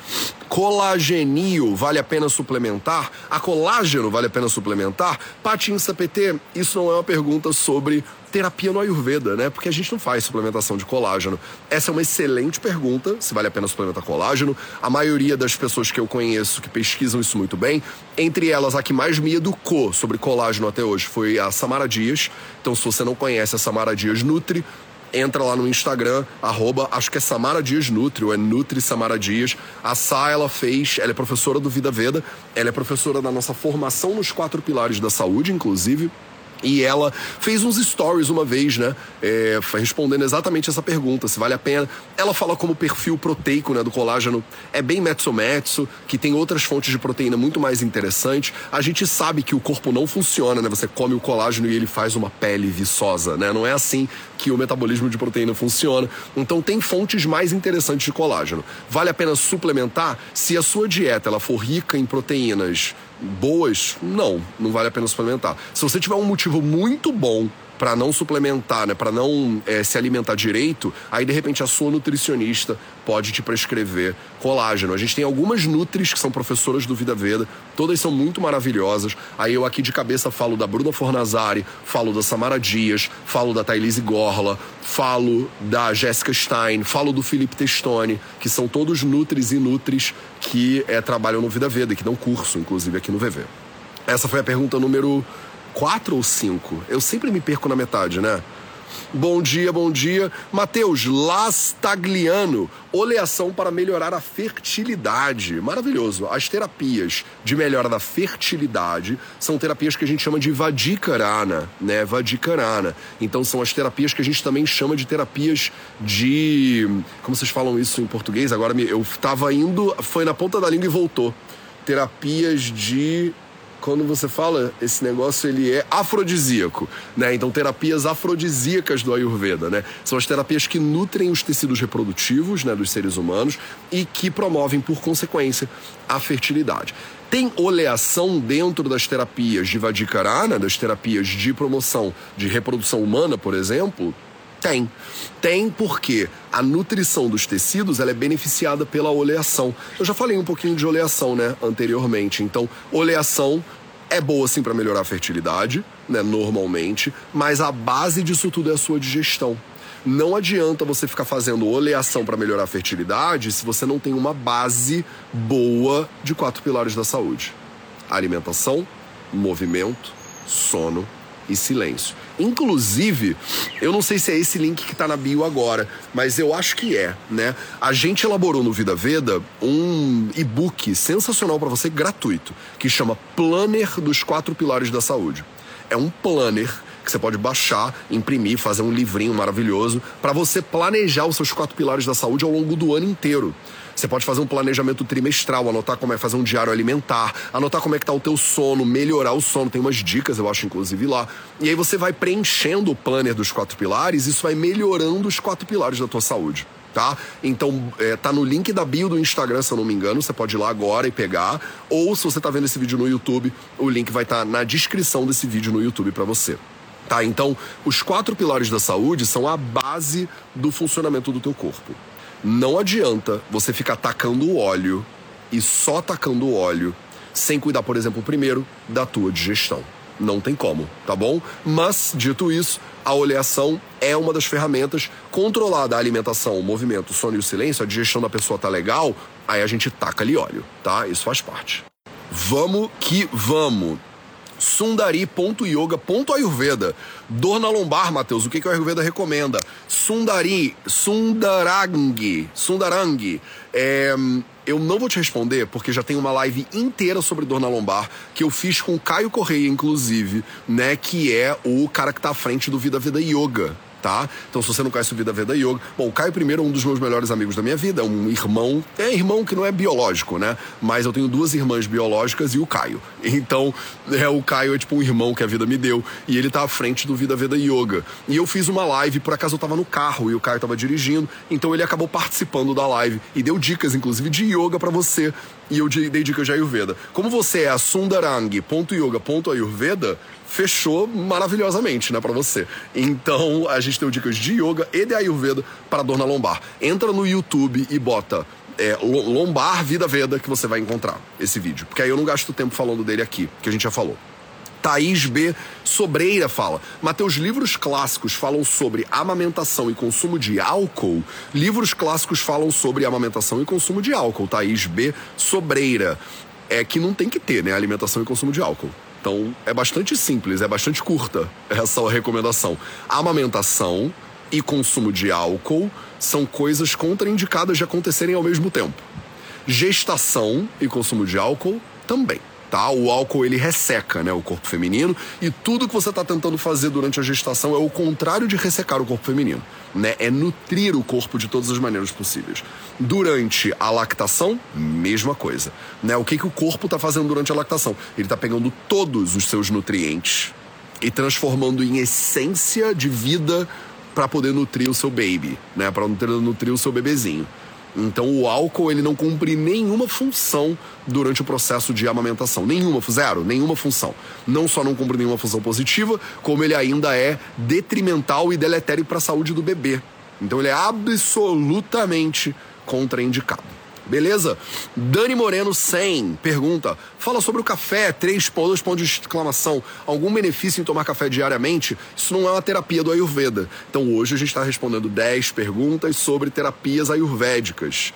colagenio vale a pena suplementar? A colágeno vale a pena suplementar? Pati PT, isso não é uma pergunta sobre terapia no Ayurveda, né? Porque a gente não faz suplementação de colágeno. Essa é uma excelente pergunta, se vale a pena suplementar colágeno. A maioria das pessoas que eu conheço que pesquisam isso muito bem, entre elas a que mais me educou sobre colágeno até hoje foi a Samara Dias. Então, se você não conhece a Samara Dias Nutri, entra lá no Instagram, arroba, acho que é Samara Dias Nutri, ou é Nutri Samara Dias. A Sá, ela fez, ela é professora do Vida Veda, ela é professora da nossa formação nos quatro pilares da saúde, inclusive. E ela fez uns stories uma vez, né? É, respondendo exatamente essa pergunta, se vale a pena. Ela fala como o perfil proteico né, do colágeno é bem metso-metso, que tem outras fontes de proteína muito mais interessantes. A gente sabe que o corpo não funciona, né? Você come o colágeno e ele faz uma pele viçosa, né? Não é assim que o metabolismo de proteína funciona. Então tem fontes mais interessantes de colágeno. Vale a pena suplementar se a sua dieta ela for rica em proteínas boas, não, não vale a pena suplementar. Se você tiver um motivo muito bom para não suplementar, né, para não é, se alimentar direito, aí de repente a sua nutricionista pode te prescrever colágeno. A gente tem algumas nutris que são professoras do Vida Veda, todas são muito maravilhosas. Aí eu aqui de cabeça falo da Bruna Fornazari, falo da Samara Dias, falo da Thailise Gorla, falo da Jéssica Stein, falo do Felipe Testoni, que são todos nutris e nutris que é, trabalham no Vida Veda, que dão curso, inclusive, aqui no VV. Essa foi a pergunta número quatro ou cinco? Eu sempre me perco na metade, né? Bom dia, bom dia. Matheus Lastagliano, oleação para melhorar a fertilidade. Maravilhoso. As terapias de melhora da fertilidade são terapias que a gente chama de Vadikarana, né? Vadikarana. Então são as terapias que a gente também chama de terapias de. Como vocês falam isso em português? Agora eu estava indo, foi na ponta da língua e voltou. Terapias de quando você fala esse negócio, ele é afrodisíaco, né? Então, terapias afrodisíacas do Ayurveda, né? São as terapias que nutrem os tecidos reprodutivos, né, dos seres humanos e que promovem, por consequência, a fertilidade. Tem oleação dentro das terapias de Vadikarana, das terapias de promoção de reprodução humana, por exemplo? Tem. Tem porque a nutrição dos tecidos ela é beneficiada pela oleação. Eu já falei um pouquinho de oleação, né, anteriormente. Então, oleação é boa sim para melhorar a fertilidade, né, normalmente, mas a base disso tudo é a sua digestão. Não adianta você ficar fazendo oleação para melhorar a fertilidade se você não tem uma base boa de quatro pilares da saúde: alimentação, movimento, sono e silêncio. Inclusive, eu não sei se é esse link que está na bio agora, mas eu acho que é, né? A gente elaborou no Vida Veda um e-book sensacional para você gratuito, que chama Planner dos Quatro Pilares da Saúde. É um planner que você pode baixar, imprimir, fazer um livrinho maravilhoso para você planejar os seus quatro pilares da saúde ao longo do ano inteiro. Você pode fazer um planejamento trimestral, anotar como é fazer um diário alimentar, anotar como é que tá o teu sono, melhorar o sono. Tem umas dicas, eu acho, inclusive, lá. E aí você vai preenchendo o planner dos quatro pilares, isso vai melhorando os quatro pilares da tua saúde. Tá? Então, é, tá no link da bio do Instagram, se eu não me engano. Você pode ir lá agora e pegar. Ou se você tá vendo esse vídeo no YouTube, o link vai estar tá na descrição desse vídeo no YouTube para você. Tá? Então, os quatro pilares da saúde são a base do funcionamento do teu corpo. Não adianta você ficar tacando óleo e só tacando óleo sem cuidar, por exemplo, primeiro da tua digestão. Não tem como, tá bom? Mas, dito isso, a oleação é uma das ferramentas controlada a alimentação, o movimento, o sono e o silêncio, a digestão da pessoa tá legal, aí a gente taca ali óleo, tá? Isso faz parte. Vamos que vamos sundari.yoga.ayurveda. Dor na lombar, Matheus, o que, que o Ayurveda recomenda? Sundari, Sundarang, Sundarang. É, eu não vou te responder porque já tem uma live inteira sobre dor na lombar que eu fiz com o Caio Correia, inclusive, né? Que é o cara que tá à frente do Vida Vida Yoga tá? Então, se você não conhece o Vida Veda Yoga, bom, o Caio primeiro é um dos meus melhores amigos da minha vida, é um irmão, é irmão que não é biológico, né? Mas eu tenho duas irmãs biológicas e o Caio. Então, é, o Caio é tipo um irmão que a vida me deu e ele tá à frente do Vida Veda Yoga. E eu fiz uma live, por acaso eu tava no carro e o Caio tava dirigindo, então ele acabou participando da live e deu dicas, inclusive, de yoga para você e eu dei dicas de Ayurveda. Como você é a sundarang.yoga.ayurveda, fechou maravilhosamente, né, para você. Então, a gente tem dicas de yoga e de Ayurveda para dor na lombar. Entra no YouTube e bota é, Lombar Vida Veda que você vai encontrar esse vídeo. Porque aí eu não gasto tempo falando dele aqui, que a gente já falou. Thaís B. Sobreira fala: Mateus, livros clássicos falam sobre amamentação e consumo de álcool. Livros clássicos falam sobre amamentação e consumo de álcool. Thaís B. Sobreira. É que não tem que ter, né? Alimentação e consumo de álcool. Então é bastante simples, é bastante curta essa recomendação. Amamentação e consumo de álcool são coisas contraindicadas de acontecerem ao mesmo tempo. Gestação e consumo de álcool também tá? O álcool ele resseca, né, o corpo feminino e tudo que você está tentando fazer durante a gestação é o contrário de ressecar o corpo feminino, né? É nutrir o corpo de todas as maneiras possíveis. Durante a lactação, mesma coisa, né? O que que o corpo está fazendo durante a lactação? Ele está pegando todos os seus nutrientes e transformando em essência de vida para poder nutrir o seu baby, né? Para nutrir o seu bebezinho. Então o álcool ele não cumpre nenhuma função durante o processo de amamentação, nenhuma, zero, nenhuma função. Não só não cumpre nenhuma função positiva, como ele ainda é detrimental e deletério para a saúde do bebê. Então ele é absolutamente contraindicado. Beleza? Dani Moreno 100 pergunta: fala sobre o café, três pontos, pontos de exclamação. Algum benefício em tomar café diariamente? Isso não é uma terapia do Ayurveda. Então hoje a gente está respondendo 10 perguntas sobre terapias ayurvédicas.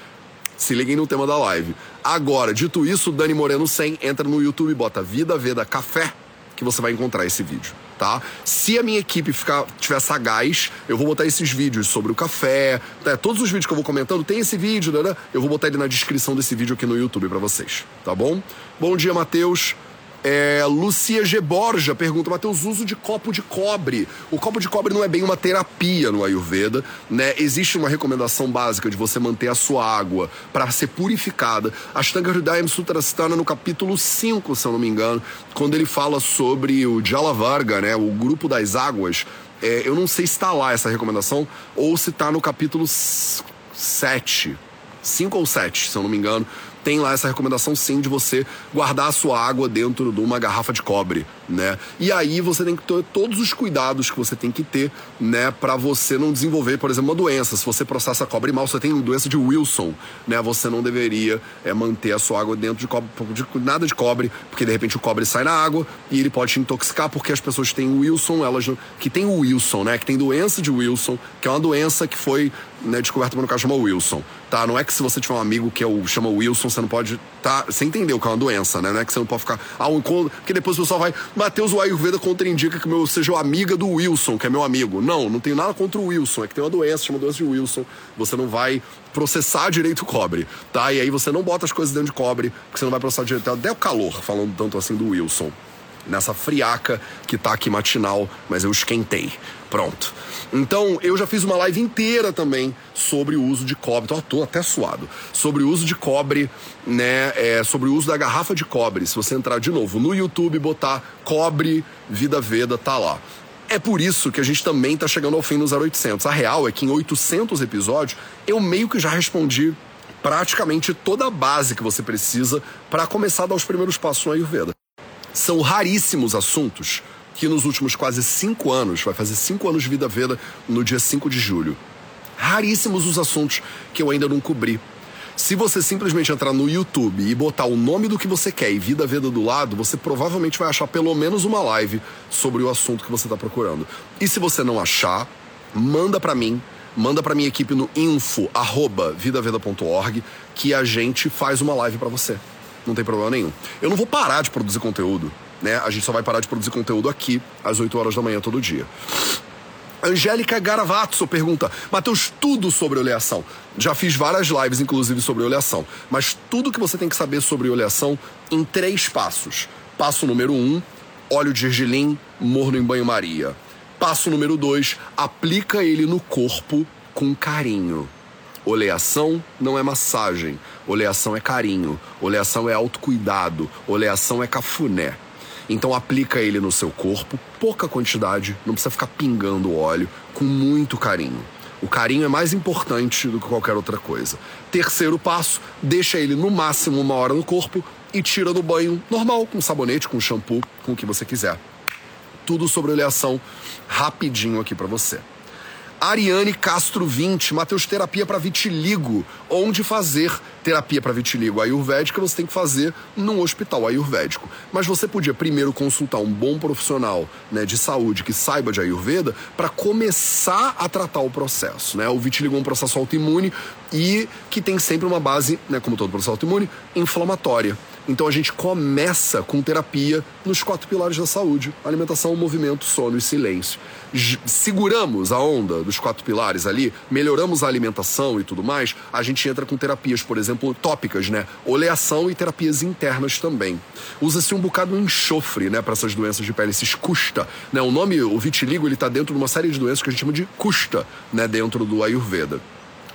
Se liguem no tema da live. Agora, dito isso, Dani Moreno 100 entra no YouTube e bota Vida Veda Café que você vai encontrar esse vídeo, tá? Se a minha equipe ficar, tiver sagaz, eu vou botar esses vídeos sobre o café, né? todos os vídeos que eu vou comentando, tem esse vídeo, né? Eu vou botar ele na descrição desse vídeo aqui no YouTube para vocês, tá bom? Bom dia, Matheus. É, Lucia G. Borja pergunta, Matheus, uso de copo de cobre. O copo de cobre não é bem uma terapia no Ayurveda, né? Existe uma recomendação básica de você manter a sua água para ser purificada. Ashtanga Hridayam Sutrasthana, no capítulo 5, se eu não me engano, quando ele fala sobre o Jalavarga, né? O grupo das águas. É, eu não sei se está lá essa recomendação ou se está no capítulo 7. 5 ou 7, se eu não me engano, tem lá essa recomendação sim de você guardar a sua água dentro de uma garrafa de cobre, né? E aí você tem que ter todos os cuidados que você tem que ter, né, para você não desenvolver, por exemplo, uma doença. Se você processa cobre mal, você tem doença de Wilson, né? Você não deveria é, manter a sua água dentro de, cobre, de nada de cobre, porque de repente o cobre sai na água e ele pode te intoxicar porque as pessoas que têm Wilson, elas que têm Wilson, né, que tem doença de Wilson, que é uma doença que foi né, descoberta por um cara chamado Wilson, tá? Não é que se você tiver um amigo que é o, chama Wilson, você não pode, tá? Você entendeu que é uma doença, né? Não é que você não pode ficar, ah, um porque depois o pessoal vai, Matheus, o Ayurveda contraindica que eu seja amiga do Wilson, que é meu amigo. Não, não tenho nada contra o Wilson, é que tem uma doença, chama doença de Wilson, você não vai processar direito o cobre, tá? E aí você não bota as coisas dentro de cobre, porque você não vai processar direito, até o calor, falando tanto assim do Wilson nessa friaca que tá aqui matinal, mas eu esquentei. Pronto. Então, eu já fiz uma live inteira também sobre o uso de cobre. Tô, até suado. Sobre o uso de cobre, né? É, sobre o uso da garrafa de cobre. Se você entrar de novo no YouTube botar cobre Vida Veda, tá lá. É por isso que a gente também tá chegando ao fim no 0800. A real é que em 800 episódios eu meio que já respondi praticamente toda a base que você precisa para começar a dar os primeiros passos no Ayurveda. São raríssimos assuntos que nos últimos quase cinco anos, vai fazer cinco anos de Vida Veda no dia 5 de julho. Raríssimos os assuntos que eu ainda não cobri. Se você simplesmente entrar no YouTube e botar o nome do que você quer e Vida Veda do lado, você provavelmente vai achar pelo menos uma live sobre o assunto que você está procurando. E se você não achar, manda para mim, manda para minha equipe no info@vidaveda.org que a gente faz uma live para você não tem problema nenhum. Eu não vou parar de produzir conteúdo, né? A gente só vai parar de produzir conteúdo aqui às 8 horas da manhã todo dia. Angélica Garavazzo pergunta: Matheus, tudo sobre oleação. Já fiz várias lives, inclusive, sobre oleação. Mas tudo que você tem que saber sobre oleação em três passos. Passo número um: óleo de gergelim, morno em banho-maria. Passo número dois: aplica ele no corpo com carinho. Oleação não é massagem, oleação é carinho, oleação é autocuidado, oleação é cafuné. Então aplica ele no seu corpo, pouca quantidade, não precisa ficar pingando óleo, com muito carinho. O carinho é mais importante do que qualquer outra coisa. Terceiro passo, deixa ele no máximo uma hora no corpo e tira no banho normal, com sabonete, com shampoo, com o que você quiser. Tudo sobre oleação rapidinho aqui para você. Ariane Castro 20, Mateus Terapia para Vitiligo. Onde fazer terapia para vitiligo ayurvédica você tem que fazer num hospital ayurvédico. Mas você podia primeiro consultar um bom profissional né, de saúde que saiba de ayurveda para começar a tratar o processo. Né? O vitiligo é um processo autoimune e que tem sempre uma base, né, como todo processo autoimune, inflamatória. Então a gente começa com terapia nos quatro pilares da saúde: alimentação, movimento, sono e silêncio. Seguramos a onda dos quatro pilares ali, melhoramos a alimentação e tudo mais, a gente entra com terapias, por exemplo, tópicas, né? Oleação e terapias internas também. Usa-se um bocado enxofre, né, para essas doenças de pele, esses custa, né? O nome, o vitiligo, ele tá dentro de uma série de doenças que a gente chama de custa, né, dentro do Ayurveda.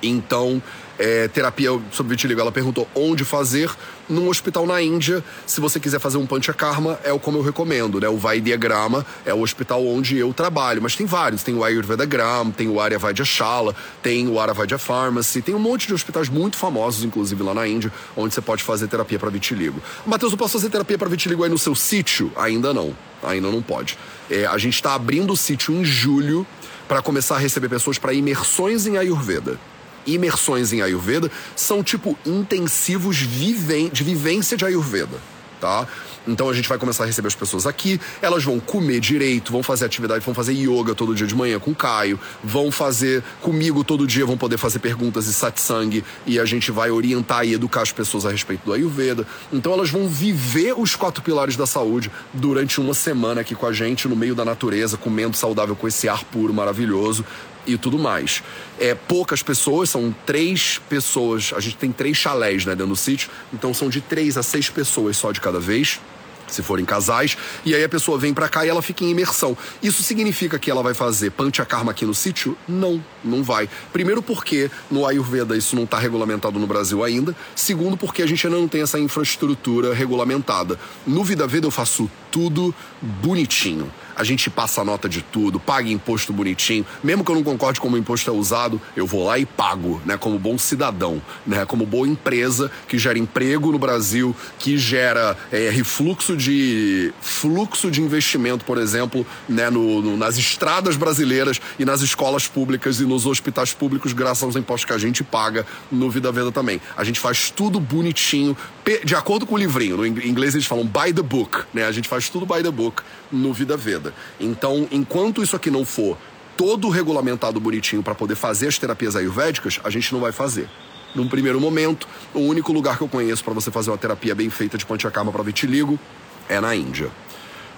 Então, é, terapia sobre vitiligo, ela perguntou onde fazer. Num hospital na Índia, se você quiser fazer um panchakarma, é o como eu recomendo, né? O Vaidyagrama é o hospital onde eu trabalho, mas tem vários. Tem o Ayurveda Gram, tem o Arya Vaidya Shala, tem o Aravaidya Pharmacy, tem um monte de hospitais muito famosos, inclusive lá na Índia, onde você pode fazer terapia para vitiligo. Matheus, eu posso fazer terapia para vitiligo aí no seu sítio? Ainda não, ainda não pode. É, a gente está abrindo o sítio em julho para começar a receber pessoas para imersões em Ayurveda imersões em Ayurveda são tipo intensivos de vivência de Ayurveda, tá? Então a gente vai começar a receber as pessoas aqui, elas vão comer direito, vão fazer atividade, vão fazer yoga todo dia de manhã com o Caio, vão fazer comigo todo dia, vão poder fazer perguntas e satsang e a gente vai orientar e educar as pessoas a respeito do Ayurveda. Então elas vão viver os quatro pilares da saúde durante uma semana aqui com a gente, no meio da natureza, comendo saudável com esse ar puro maravilhoso, e tudo mais. É, poucas pessoas, são três pessoas, a gente tem três chalés né, dentro do sítio, então são de três a seis pessoas só de cada vez se forem casais, e aí a pessoa vem para cá e ela fica em imersão. Isso significa que ela vai fazer panchakarma aqui no sítio? Não, não vai. Primeiro porque no Ayurveda isso não está regulamentado no Brasil ainda. Segundo porque a gente ainda não tem essa infraestrutura regulamentada. No Vida Veda eu faço tudo bonitinho a gente passa a nota de tudo, paga imposto bonitinho. Mesmo que eu não concorde como o imposto é usado, eu vou lá e pago, né? Como bom cidadão, né? Como boa empresa que gera emprego no Brasil, que gera é, refluxo de fluxo de investimento, por exemplo, né? No, no, nas estradas brasileiras e nas escolas públicas e nos hospitais públicos, graças aos impostos que a gente paga no Vida Veda também. A gente faz tudo bonitinho, de acordo com o livrinho. No inglês eles falam by the book, né? A gente faz tudo by the book no Vida Veda. Então, enquanto isso aqui não for todo regulamentado bonitinho para poder fazer as terapias ayurvédicas, a gente não vai fazer. Num primeiro momento, o único lugar que eu conheço para você fazer uma terapia bem feita de panchakarma para vitiligo é na Índia.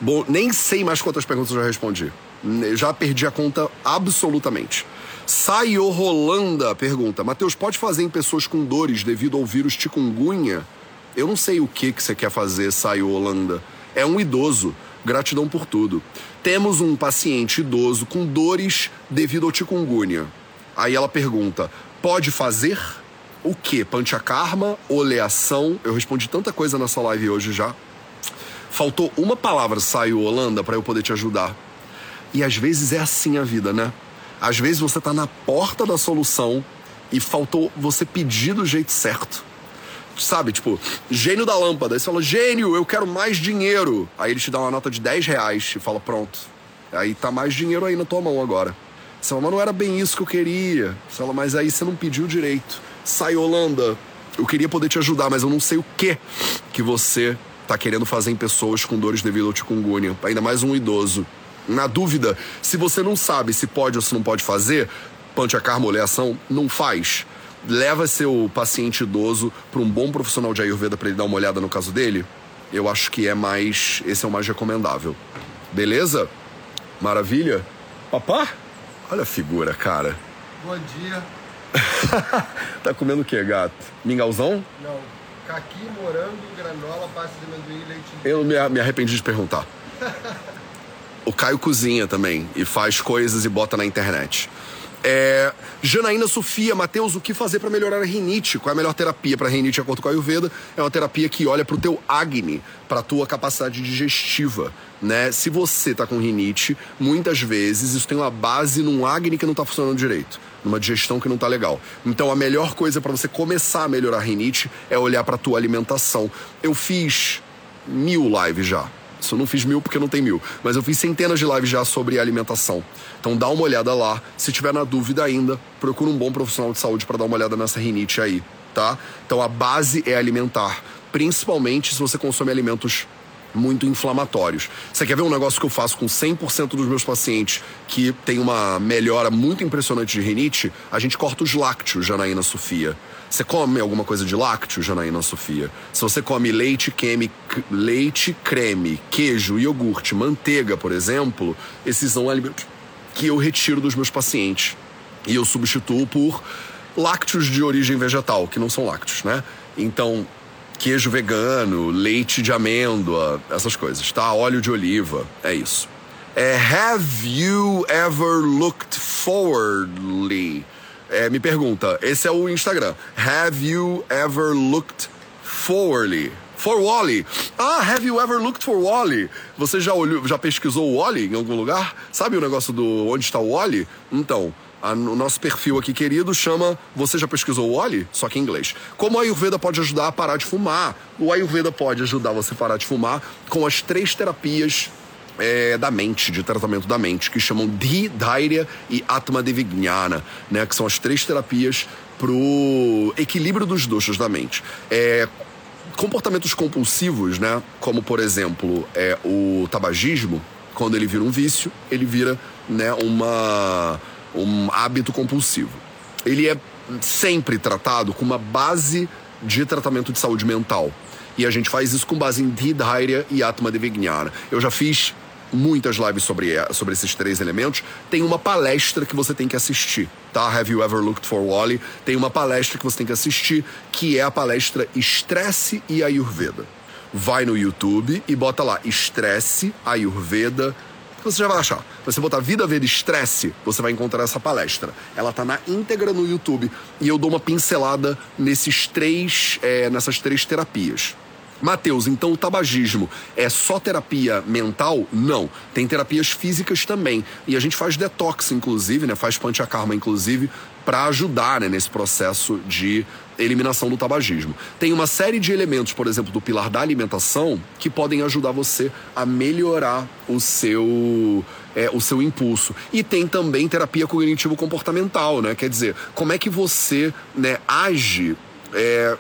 Bom, nem sei mais quantas perguntas eu já respondi. Já perdi a conta absolutamente. Saio Rolanda pergunta: Matheus, pode fazer em pessoas com dores devido ao vírus chikungunya? Eu não sei o que, que você quer fazer, Saio Holanda. É um idoso. Gratidão por tudo. Temos um paciente idoso com dores devido ao chikungunya. Aí ela pergunta: pode fazer? O que? Panchakarma? Oleação? Eu respondi tanta coisa nessa live hoje já. Faltou uma palavra, saiu Holanda, para eu poder te ajudar. E às vezes é assim a vida, né? Às vezes você tá na porta da solução e faltou você pedir do jeito certo. Sabe, tipo, gênio da lâmpada. Aí você fala, gênio, eu quero mais dinheiro. Aí ele te dá uma nota de 10 reais e fala, pronto. Aí tá mais dinheiro aí na tua mão agora. Você fala, mas não era bem isso que eu queria. Você fala, mas aí você não pediu direito. Sai, Holanda. Eu queria poder te ajudar, mas eu não sei o que que você tá querendo fazer em pessoas com dores devido ao chikungunya. Ainda mais um idoso. Na dúvida, se você não sabe se pode ou se não pode fazer, panchakarma oleação, não faz. Leva seu paciente idoso para um bom profissional de Ayurveda para ele dar uma olhada no caso dele. Eu acho que é mais. Esse é o mais recomendável. Beleza? Maravilha? Papá? Olha a figura, cara. Bom dia. tá comendo o que, gato? Mingauzão? Não. Caqui, morango, granola, pasta de amendoim e leite. Eu me, me arrependi de perguntar. o Caio cozinha também e faz coisas e bota na internet. É, Janaína Sofia, Matheus, o que fazer para melhorar a rinite? Qual é a melhor terapia para rinite de acordo com a Ayurveda? É uma terapia que olha para o teu Agni, para a tua capacidade digestiva, né? Se você tá com rinite, muitas vezes isso tem uma base num Agni que não tá funcionando direito, numa digestão que não tá legal. Então a melhor coisa para você começar a melhorar a rinite é olhar para tua alimentação. Eu fiz mil lives já eu não fiz mil porque não tem mil, mas eu fiz centenas de lives já sobre alimentação. Então dá uma olhada lá. Se tiver na dúvida ainda, procura um bom profissional de saúde para dar uma olhada nessa rinite aí, tá? Então a base é alimentar, principalmente se você consome alimentos muito inflamatórios. Você quer ver um negócio que eu faço com 100% dos meus pacientes que tem uma melhora muito impressionante de rinite? A gente corta os lácteos, Janaína Sofia. Você come alguma coisa de lácteo, Janaína Sofia? Se você come leite, creme, leite, creme, queijo, iogurte, manteiga, por exemplo, esses são alimentos que eu retiro dos meus pacientes. E eu substituo por lácteos de origem vegetal, que não são lácteos, né? Então, queijo vegano, leite de amêndoa, essas coisas, tá? Óleo de oliva, é isso. É, have you ever looked forwardly? É, me pergunta, esse é o Instagram. Have you ever looked forwardly? For Wally. Ah, have you ever looked for Wally? Você já olhou, já pesquisou o Wally em algum lugar? Sabe o negócio do onde está o Wally? Então, a, o nosso perfil aqui querido chama Você já pesquisou o Wally? Só que em inglês. Como a Ayurveda pode ajudar a parar de fumar? O Ayurveda pode ajudar você a parar de fumar com as três terapias é, da mente, de tratamento da mente, que chamam de Dhairya e Atma Devignana, né, que são as três terapias pro equilíbrio dos doshas da mente. É, comportamentos compulsivos, né, como por exemplo é, o tabagismo, quando ele vira um vício, ele vira né, uma, um hábito compulsivo. Ele é sempre tratado com uma base de tratamento de saúde mental. E a gente faz isso com base em Dhidhairya e Atma Devignana. Eu já fiz muitas lives sobre, sobre esses três elementos. Tem uma palestra que você tem que assistir, tá? Have You Ever Looked for Wally? Tem uma palestra que você tem que assistir, que é a palestra Estresse e Ayurveda. Vai no YouTube e bota lá Estresse, Ayurveda, você já vai achar. Você botar Vida, Vida, Estresse, você vai encontrar essa palestra. Ela tá na íntegra no YouTube e eu dou uma pincelada nesses três, é, nessas três terapias. Mateus, então o tabagismo é só terapia mental? Não. Tem terapias físicas também. E a gente faz detox, inclusive, né? Faz panchakarma, inclusive, para ajudar né, nesse processo de eliminação do tabagismo. Tem uma série de elementos, por exemplo, do pilar da alimentação, que podem ajudar você a melhorar o seu é, o seu impulso. E tem também terapia cognitivo-comportamental, né? Quer dizer, como é que você né, age é,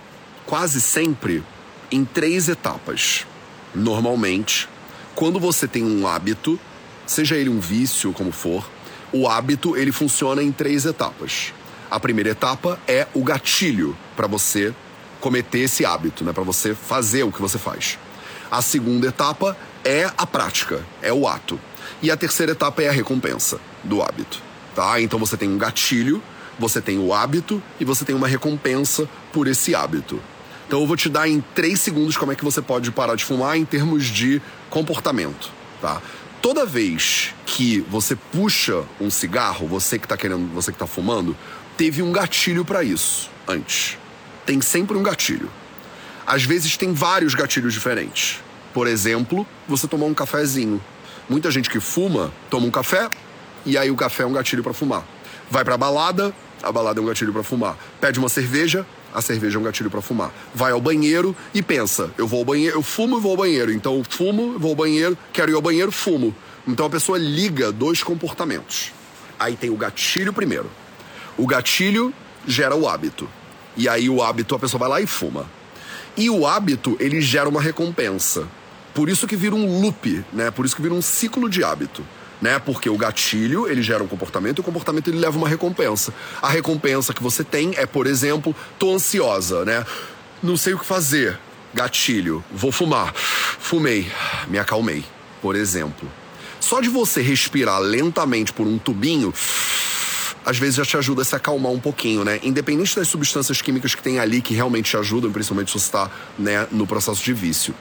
quase sempre em três etapas. Normalmente, quando você tem um hábito, seja ele um vício, como for, O hábito, ele funciona em três etapas. A primeira etapa é o gatilho para você cometer esse hábito, né, para você fazer o que você faz. A segunda etapa é a prática, é o ato. E a terceira etapa é a recompensa do hábito, tá? Então você tem um gatilho, você tem o hábito e você tem uma recompensa por esse hábito. Então eu vou te dar em três segundos como é que você pode parar de fumar em termos de comportamento, tá? Toda vez que você puxa um cigarro, você que tá querendo, você que tá fumando, teve um gatilho para isso antes. Tem sempre um gatilho. Às vezes tem vários gatilhos diferentes. Por exemplo, você tomar um cafezinho. Muita gente que fuma toma um café e aí o café é um gatilho para fumar. Vai pra balada, a balada é um gatilho para fumar. Pede uma cerveja, a cerveja é um gatilho para fumar. Vai ao banheiro e pensa: eu vou ao banheiro, eu fumo e vou ao banheiro. Então, fumo, vou ao banheiro, quero ir ao banheiro, fumo. Então a pessoa liga dois comportamentos. Aí tem o gatilho primeiro. O gatilho gera o hábito. E aí o hábito a pessoa vai lá e fuma. E o hábito, ele gera uma recompensa. Por isso que vira um loop, né? Por isso que vira um ciclo de hábito. Né? Porque o gatilho, ele gera um comportamento e o comportamento ele leva uma recompensa. A recompensa que você tem é, por exemplo, tô ansiosa, né? Não sei o que fazer. Gatilho, vou fumar. Fumei, me acalmei, por exemplo. Só de você respirar lentamente por um tubinho, às vezes já te ajuda a se acalmar um pouquinho, né? Independente das substâncias químicas que tem ali que realmente te ajudam, principalmente se você está né, no processo de vício.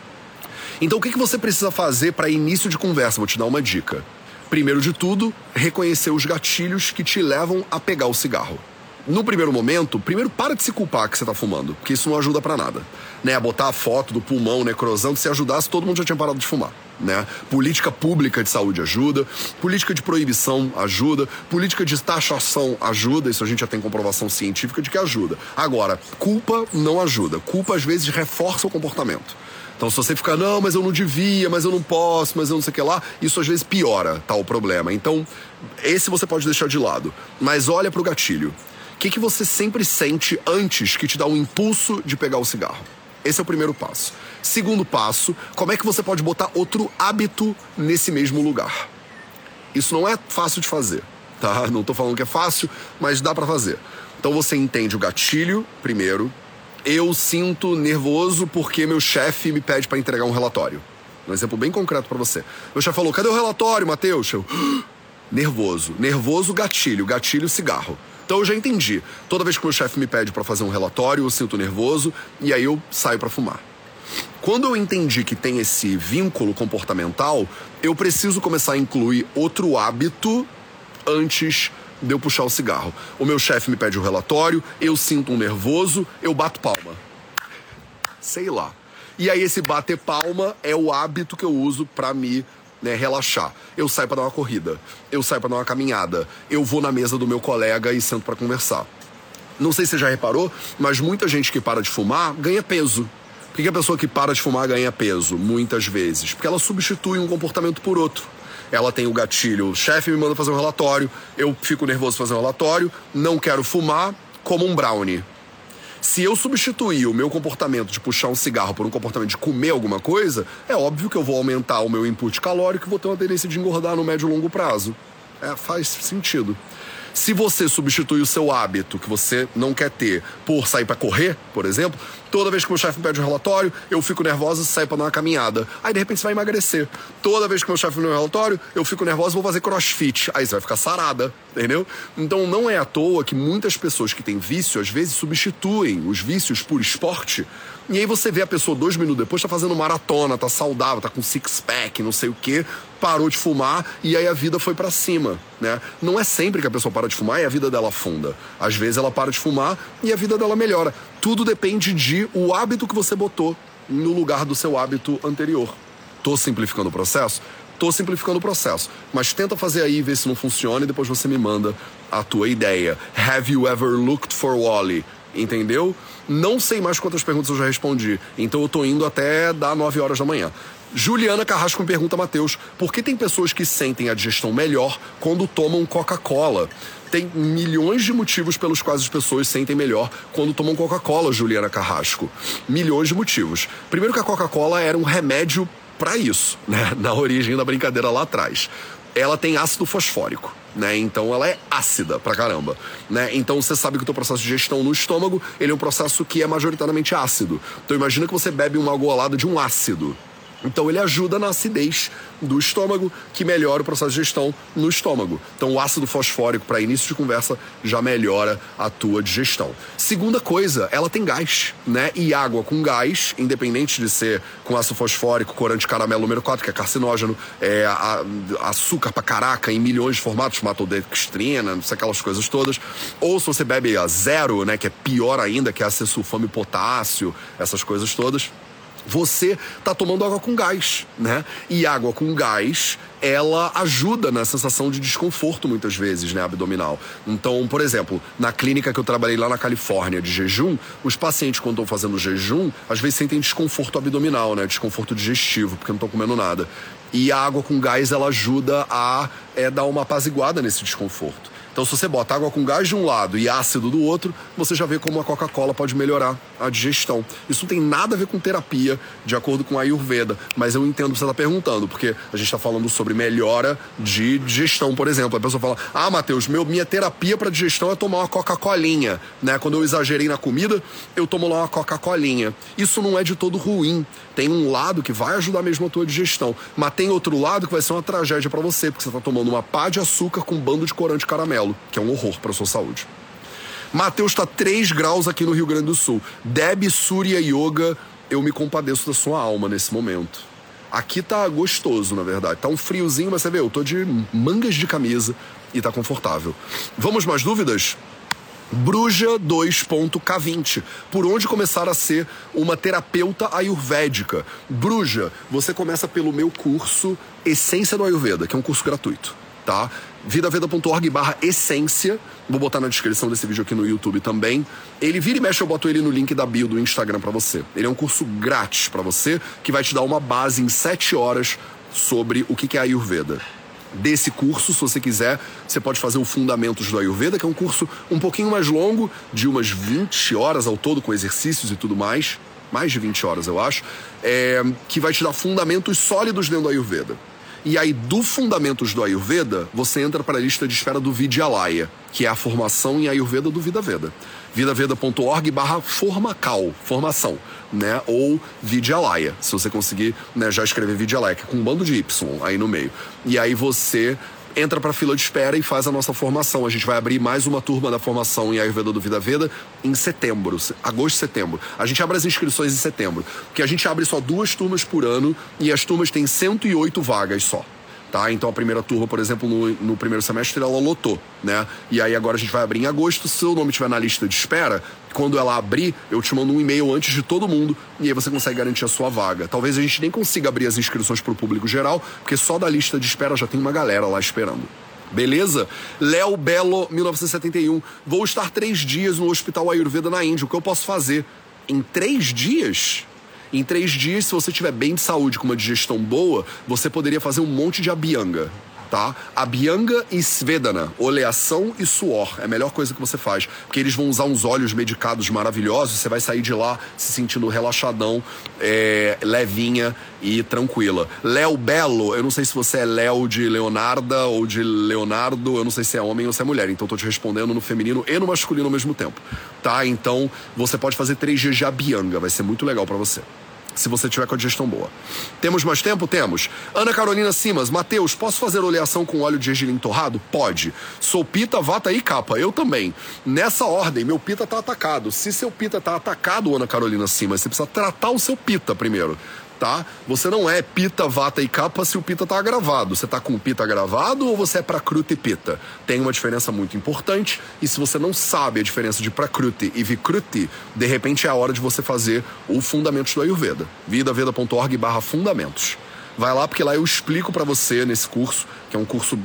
Então, o que, que você precisa fazer para início de conversa? Vou te dar uma dica. Primeiro de tudo, reconhecer os gatilhos que te levam a pegar o cigarro. No primeiro momento, primeiro para de se culpar que você tá fumando, porque isso não ajuda para nada. Né? Botar a foto do pulmão necrosando, se ajudasse, todo mundo já tinha parado de fumar. Né? Política pública de saúde ajuda, política de proibição ajuda, política de taxação ajuda, isso a gente já tem comprovação científica de que ajuda. Agora, culpa não ajuda. Culpa às vezes reforça o comportamento. Então, se você ficar, não, mas eu não devia, mas eu não posso, mas eu não sei o que lá, isso às vezes piora tal tá, problema. Então, esse você pode deixar de lado. Mas olha para o gatilho. O que, que você sempre sente antes que te dá um impulso de pegar o cigarro? Esse é o primeiro passo. Segundo passo, como é que você pode botar outro hábito nesse mesmo lugar? Isso não é fácil de fazer, tá? Não tô falando que é fácil, mas dá para fazer. Então você entende o gatilho primeiro. Eu sinto nervoso porque meu chefe me pede para entregar um relatório. Um exemplo bem concreto para você. Meu chefe falou: "Cadê o relatório, Matheus?" Eu nervoso, nervoso gatilho, gatilho cigarro. Então eu já entendi. Toda vez que meu chefe me pede para fazer um relatório, eu sinto nervoso e aí eu saio para fumar. Quando eu entendi que tem esse vínculo comportamental, eu preciso começar a incluir outro hábito antes de eu puxar o cigarro. O meu chefe me pede o um relatório, eu sinto um nervoso, eu bato palma. Sei lá. E aí esse bater palma é o hábito que eu uso para me né, relaxar. Eu saio para dar uma corrida, eu saio para dar uma caminhada, eu vou na mesa do meu colega e sento para conversar. Não sei se você já reparou, mas muita gente que para de fumar ganha peso. Por que a pessoa que para de fumar ganha peso? Muitas vezes. Porque ela substitui um comportamento por outro. Ela tem o gatilho, o chefe me manda fazer um relatório, eu fico nervoso fazer um relatório, não quero fumar, como um brownie. Se eu substituir o meu comportamento de puxar um cigarro por um comportamento de comer alguma coisa, é óbvio que eu vou aumentar o meu input calórico e vou ter uma tendência de engordar no médio e longo prazo. É, faz sentido. Se você substitui o seu hábito que você não quer ter por sair para correr, por exemplo, toda vez que meu chefe me pede um relatório, eu fico nervosa e saio para dar uma caminhada. Aí de repente você vai emagrecer. Toda vez que meu chefe me dá um relatório, eu fico nervosa e vou fazer crossfit. Aí você vai ficar sarada, entendeu? Então não é à toa que muitas pessoas que têm vício às vezes substituem os vícios por esporte e aí você vê a pessoa dois minutos depois tá fazendo maratona, tá saudável, tá com six pack, não sei o que, parou de fumar e aí a vida foi para cima, né? Não é sempre que a pessoa para de fumar e a vida dela afunda. Às vezes ela para de fumar e a vida dela melhora. Tudo depende de o hábito que você botou no lugar do seu hábito anterior. Tô simplificando o processo? Tô simplificando o processo, mas tenta fazer aí, ver se não funciona e depois você me manda a tua ideia. Have you ever looked for Wally? Entendeu? Não sei mais quantas perguntas eu já respondi, então eu tô indo até dar 9 horas da manhã. Juliana Carrasco me pergunta, Matheus, por que tem pessoas que sentem a digestão melhor quando tomam Coca-Cola? Tem milhões de motivos pelos quais as pessoas sentem melhor quando tomam Coca-Cola, Juliana Carrasco. Milhões de motivos. Primeiro que a Coca-Cola era um remédio para isso, né? Na origem da brincadeira lá atrás. ela tem ácido fosfórico. Né? Então ela é ácida pra caramba, né? Então você sabe que o teu processo de digestão no estômago, ele é um processo que é majoritariamente ácido. Então imagina que você bebe uma golada de um ácido, então ele ajuda na acidez do estômago, que melhora o processo de digestão no estômago. Então o ácido fosfórico, para início de conversa, já melhora a tua digestão. Segunda coisa, ela tem gás, né? E água com gás, independente de ser com ácido fosfórico, corante caramelo número 4, que é carcinógeno, é, açúcar pra caraca em milhões de formatos, matodextrina, não sei aquelas coisas todas. Ou se você bebe a zero, né? Que é pior ainda, que é a sulfame potássio, essas coisas todas você está tomando água com gás, né? E água com gás, ela ajuda na sensação de desconforto muitas vezes, né, abdominal. Então, por exemplo, na clínica que eu trabalhei lá na Califórnia de jejum, os pacientes quando estão fazendo jejum, às vezes sentem desconforto abdominal, né, desconforto digestivo, porque não estão comendo nada. E a água com gás ela ajuda a é, dar uma apaziguada nesse desconforto. Então, se você bota água com gás de um lado e ácido do outro, você já vê como a Coca-Cola pode melhorar a digestão. Isso não tem nada a ver com terapia, de acordo com a Ayurveda, mas eu entendo o que você está perguntando, porque a gente está falando sobre melhora de digestão, por exemplo. A pessoa fala: Ah, Matheus, meu, minha terapia para digestão é tomar uma Coca-Colinha. Né? Quando eu exagerei na comida, eu tomo lá uma Coca-Colinha. Isso não é de todo ruim. Tem um lado que vai ajudar mesmo a tua digestão, mas tem outro lado que vai ser uma tragédia para você, porque você está tomando uma pá de açúcar com um bando de corante caramelo que é um horror para sua saúde. Mateus está 3 graus aqui no Rio Grande do Sul. Deb Surya Yoga, eu me compadeço da sua alma nesse momento. Aqui tá gostoso, na verdade. Tá um friozinho, mas você vê, eu tô de mangas de camisa e tá confortável. Vamos mais dúvidas? Bruja 2.K20. Por onde começar a ser uma terapeuta ayurvédica? Bruja, você começa pelo meu curso Essência do Ayurveda, que é um curso gratuito tá? vidaveda.org barra essência. Vou botar na descrição desse vídeo aqui no YouTube também. Ele vira e mexe, eu boto ele no link da bio do Instagram para você. Ele é um curso grátis para você, que vai te dar uma base em 7 horas sobre o que é a Ayurveda desse curso, se você quiser, você pode fazer o Fundamentos do Ayurveda, que é um curso um pouquinho mais longo, de umas 20 horas ao todo, com exercícios e tudo mais, mais de 20 horas eu acho, é, que vai te dar fundamentos sólidos dentro do Ayurveda. E aí, do Fundamentos do Ayurveda, você entra para a lista de espera do Vidyalaya, que é a formação em Ayurveda do Vida Veda. vidaveda.org barra formacal, formação, né? Ou Vidyalaya, se você conseguir né, já escrever Vidyalaya, que é com um bando de Y aí no meio. E aí você entra para a fila de espera e faz a nossa formação. A gente vai abrir mais uma turma da formação em Ayurveda do Vida Veda em setembro, agosto, setembro. A gente abre as inscrições em setembro, porque a gente abre só duas turmas por ano e as turmas têm 108 vagas só. Tá? Então a primeira turma, por exemplo, no, no, primeiro semestre ela lotou, né? E aí agora a gente vai abrir em agosto. Se o nome estiver na lista de espera, quando ela abrir, eu te mando um e-mail antes de todo mundo e aí você consegue garantir a sua vaga. Talvez a gente nem consiga abrir as inscrições para o público geral, porque só da lista de espera já tem uma galera lá esperando. Beleza? Léo Belo, 1971. Vou estar três dias no Hospital Ayurveda na Índia. O que eu posso fazer? Em três dias? Em três dias, se você tiver bem de saúde, com uma digestão boa, você poderia fazer um monte de abhyanga tá? Abhyanga e Svedana, oleação e suor. É a melhor coisa que você faz. Porque eles vão usar uns óleos medicados maravilhosos, você vai sair de lá se sentindo relaxadão, é, levinha e tranquila. Léo Belo, eu não sei se você é Léo de Leonarda ou de Leonardo, eu não sei se é homem ou se é mulher, então tô te respondendo no feminino e no masculino ao mesmo tempo, tá? Então você pode fazer três dias de Abhyanga, vai ser muito legal para você se você tiver com a digestão boa. Temos mais tempo? Temos. Ana Carolina Simas, Matheus, posso fazer oleação com óleo de gergelim torrado? Pode. Sou pita, vata e capa. Eu também. Nessa ordem, meu pita tá atacado. Se seu pita tá atacado, Ana Carolina Simas, você precisa tratar o seu pita primeiro tá? Você não é pita, vata e capa se o pita tá agravado. Você tá com o pita agravado ou você é prakruti e pita? Tem uma diferença muito importante e se você não sabe a diferença de prakruti e vikruti, de repente é a hora de você fazer o Fundamentos do Ayurveda. vidaveda.org barra fundamentos. Vai lá porque lá eu explico para você nesse curso, que é um curso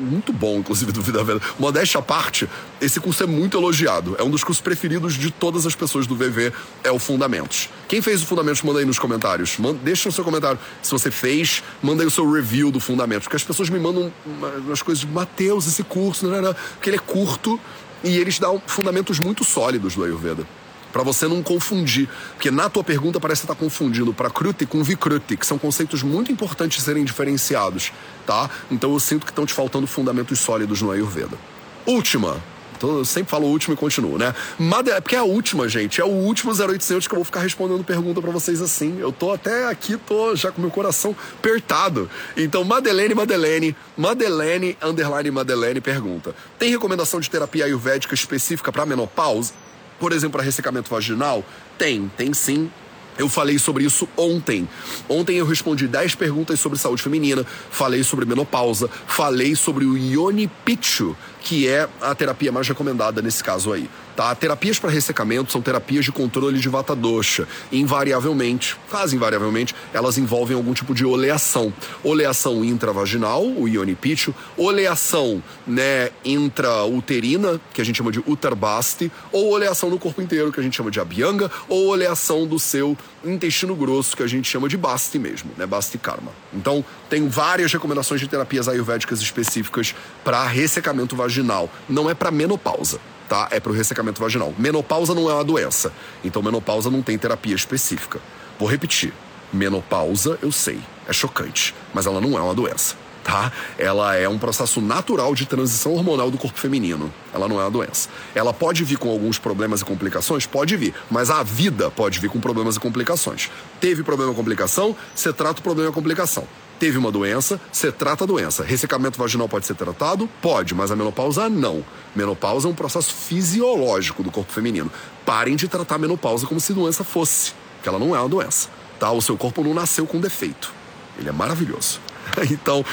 muito bom, inclusive, do Vida Velha. Modéstia à parte, esse curso é muito elogiado. É um dos cursos preferidos de todas as pessoas do VV, é o Fundamentos. Quem fez o Fundamentos, manda aí nos comentários. Manda, deixa o seu comentário. Se você fez, manda aí o seu review do Fundamentos. Porque as pessoas me mandam umas coisas de Mateus, esse curso, não, não, porque ele é curto e eles dão fundamentos muito sólidos do Ayurveda. Para você não confundir, porque na tua pergunta parece que você tá confundindo prakruti com vikruti, que são conceitos muito importantes de serem diferenciados, tá? Então eu sinto que estão te faltando fundamentos sólidos no Ayurveda. Última, então, eu sempre falo último e continuo, né? Made... Porque é a última, gente. É o último 0800 que eu vou ficar respondendo pergunta para vocês assim. Eu tô até aqui, tô já com meu coração apertado. Então, Madeleine, Madeleine, Madeleine, underline Madeleine pergunta: Tem recomendação de terapia ayurvédica específica para menopausa? Por exemplo, para ressecamento vaginal? Tem, tem sim. Eu falei sobre isso ontem. Ontem eu respondi 10 perguntas sobre saúde feminina, falei sobre menopausa, falei sobre o Yoni Pichu, que é a terapia mais recomendada nesse caso aí. Tá? Terapias para ressecamento são terapias de controle de vata dosha. Invariavelmente, quase invariavelmente, elas envolvem algum tipo de oleação. Oleação intravaginal, o ionipicho, oleação né, intrauterina, que a gente chama de utarbasti, ou oleação no corpo inteiro, que a gente chama de abhyanga, ou oleação do seu intestino grosso, que a gente chama de basti mesmo, né, basti karma. Então, tem várias recomendações de terapias ayurvédicas específicas para ressecamento vaginal. Não é para menopausa tá? É para o ressecamento vaginal. Menopausa não é uma doença, então menopausa não tem terapia específica. Vou repetir. Menopausa, eu sei, é chocante, mas ela não é uma doença, tá? Ela é um processo natural de transição hormonal do corpo feminino. Ela não é uma doença. Ela pode vir com alguns problemas e complicações? Pode vir, mas a vida pode vir com problemas e complicações. Teve problema e complicação, você trata o problema e complicação. Teve uma doença, você trata a doença. Ressecamento vaginal pode ser tratado? Pode, mas a menopausa não. Menopausa é um processo fisiológico do corpo feminino. Parem de tratar a menopausa como se doença fosse, que ela não é uma doença. Tá? O seu corpo não nasceu com defeito. Ele é maravilhoso. Então,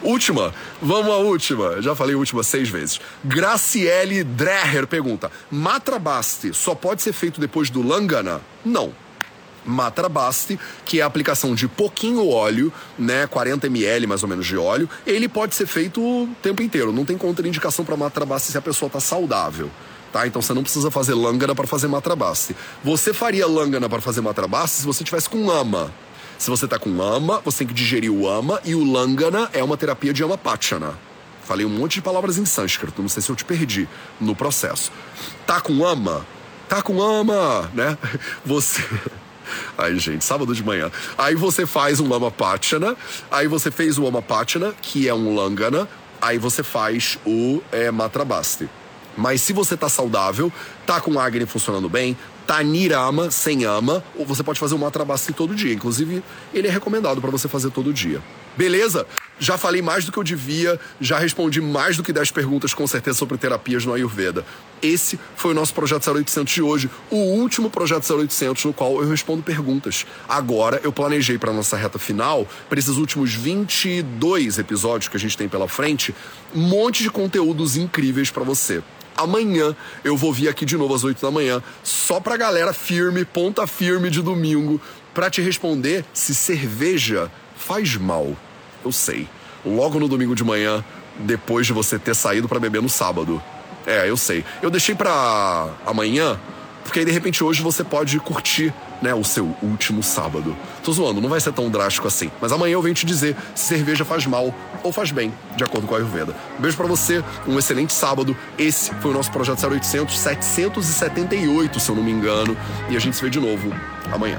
Última, vamos à última. Já falei última seis vezes. Graciele Dreher pergunta: Matrabasti só pode ser feito depois do Langana? Não. Matrabasti, que é a aplicação de pouquinho óleo, né, 40 ml mais ou menos de óleo, ele pode ser feito o tempo inteiro. Não tem contraindicação para Matrabasti se a pessoa está saudável. Tá? Então você não precisa fazer langana para fazer matrabasti. Você faria langana para fazer matrabasti se você tivesse com ama. Se você tá com ama, você tem que digerir o ama e o langana é uma terapia de amapachana. Falei um monte de palavras em sânscrito, não sei se eu te perdi no processo. Tá com ama? Tá com ama, né? Você Ai, gente, sábado de manhã. Aí você faz um Lama Pachana, aí você fez o Lama Pachana, que é um Langana, aí você faz o é, Matrabasti. Mas se você tá saudável, tá com Agni funcionando bem, tá Nirama, sem ama, ou você pode fazer o Matrabasti todo dia. Inclusive, ele é recomendado para você fazer todo dia. Beleza? Já falei mais do que eu devia, já respondi mais do que 10 perguntas com certeza sobre terapias no Ayurveda. Esse foi o nosso projeto 0800 de hoje, o último projeto 0800 no qual eu respondo perguntas. Agora eu planejei para nossa reta final, para esses últimos 22 episódios que a gente tem pela frente, um monte de conteúdos incríveis para você. Amanhã eu vou vir aqui de novo às 8 da manhã, só pra galera firme, ponta firme de domingo, para te responder se cerveja faz mal. Eu sei. Logo no domingo de manhã, depois de você ter saído para beber no sábado. É, eu sei. Eu deixei para amanhã, porque aí de repente hoje você pode curtir, né, o seu último sábado. Tô zoando, não vai ser tão drástico assim. Mas amanhã eu venho te dizer se cerveja faz mal ou faz bem, de acordo com a Ayurveda. Beijo para você, um excelente sábado. Esse foi o nosso projeto 0800 778, se eu não me engano, e a gente se vê de novo amanhã.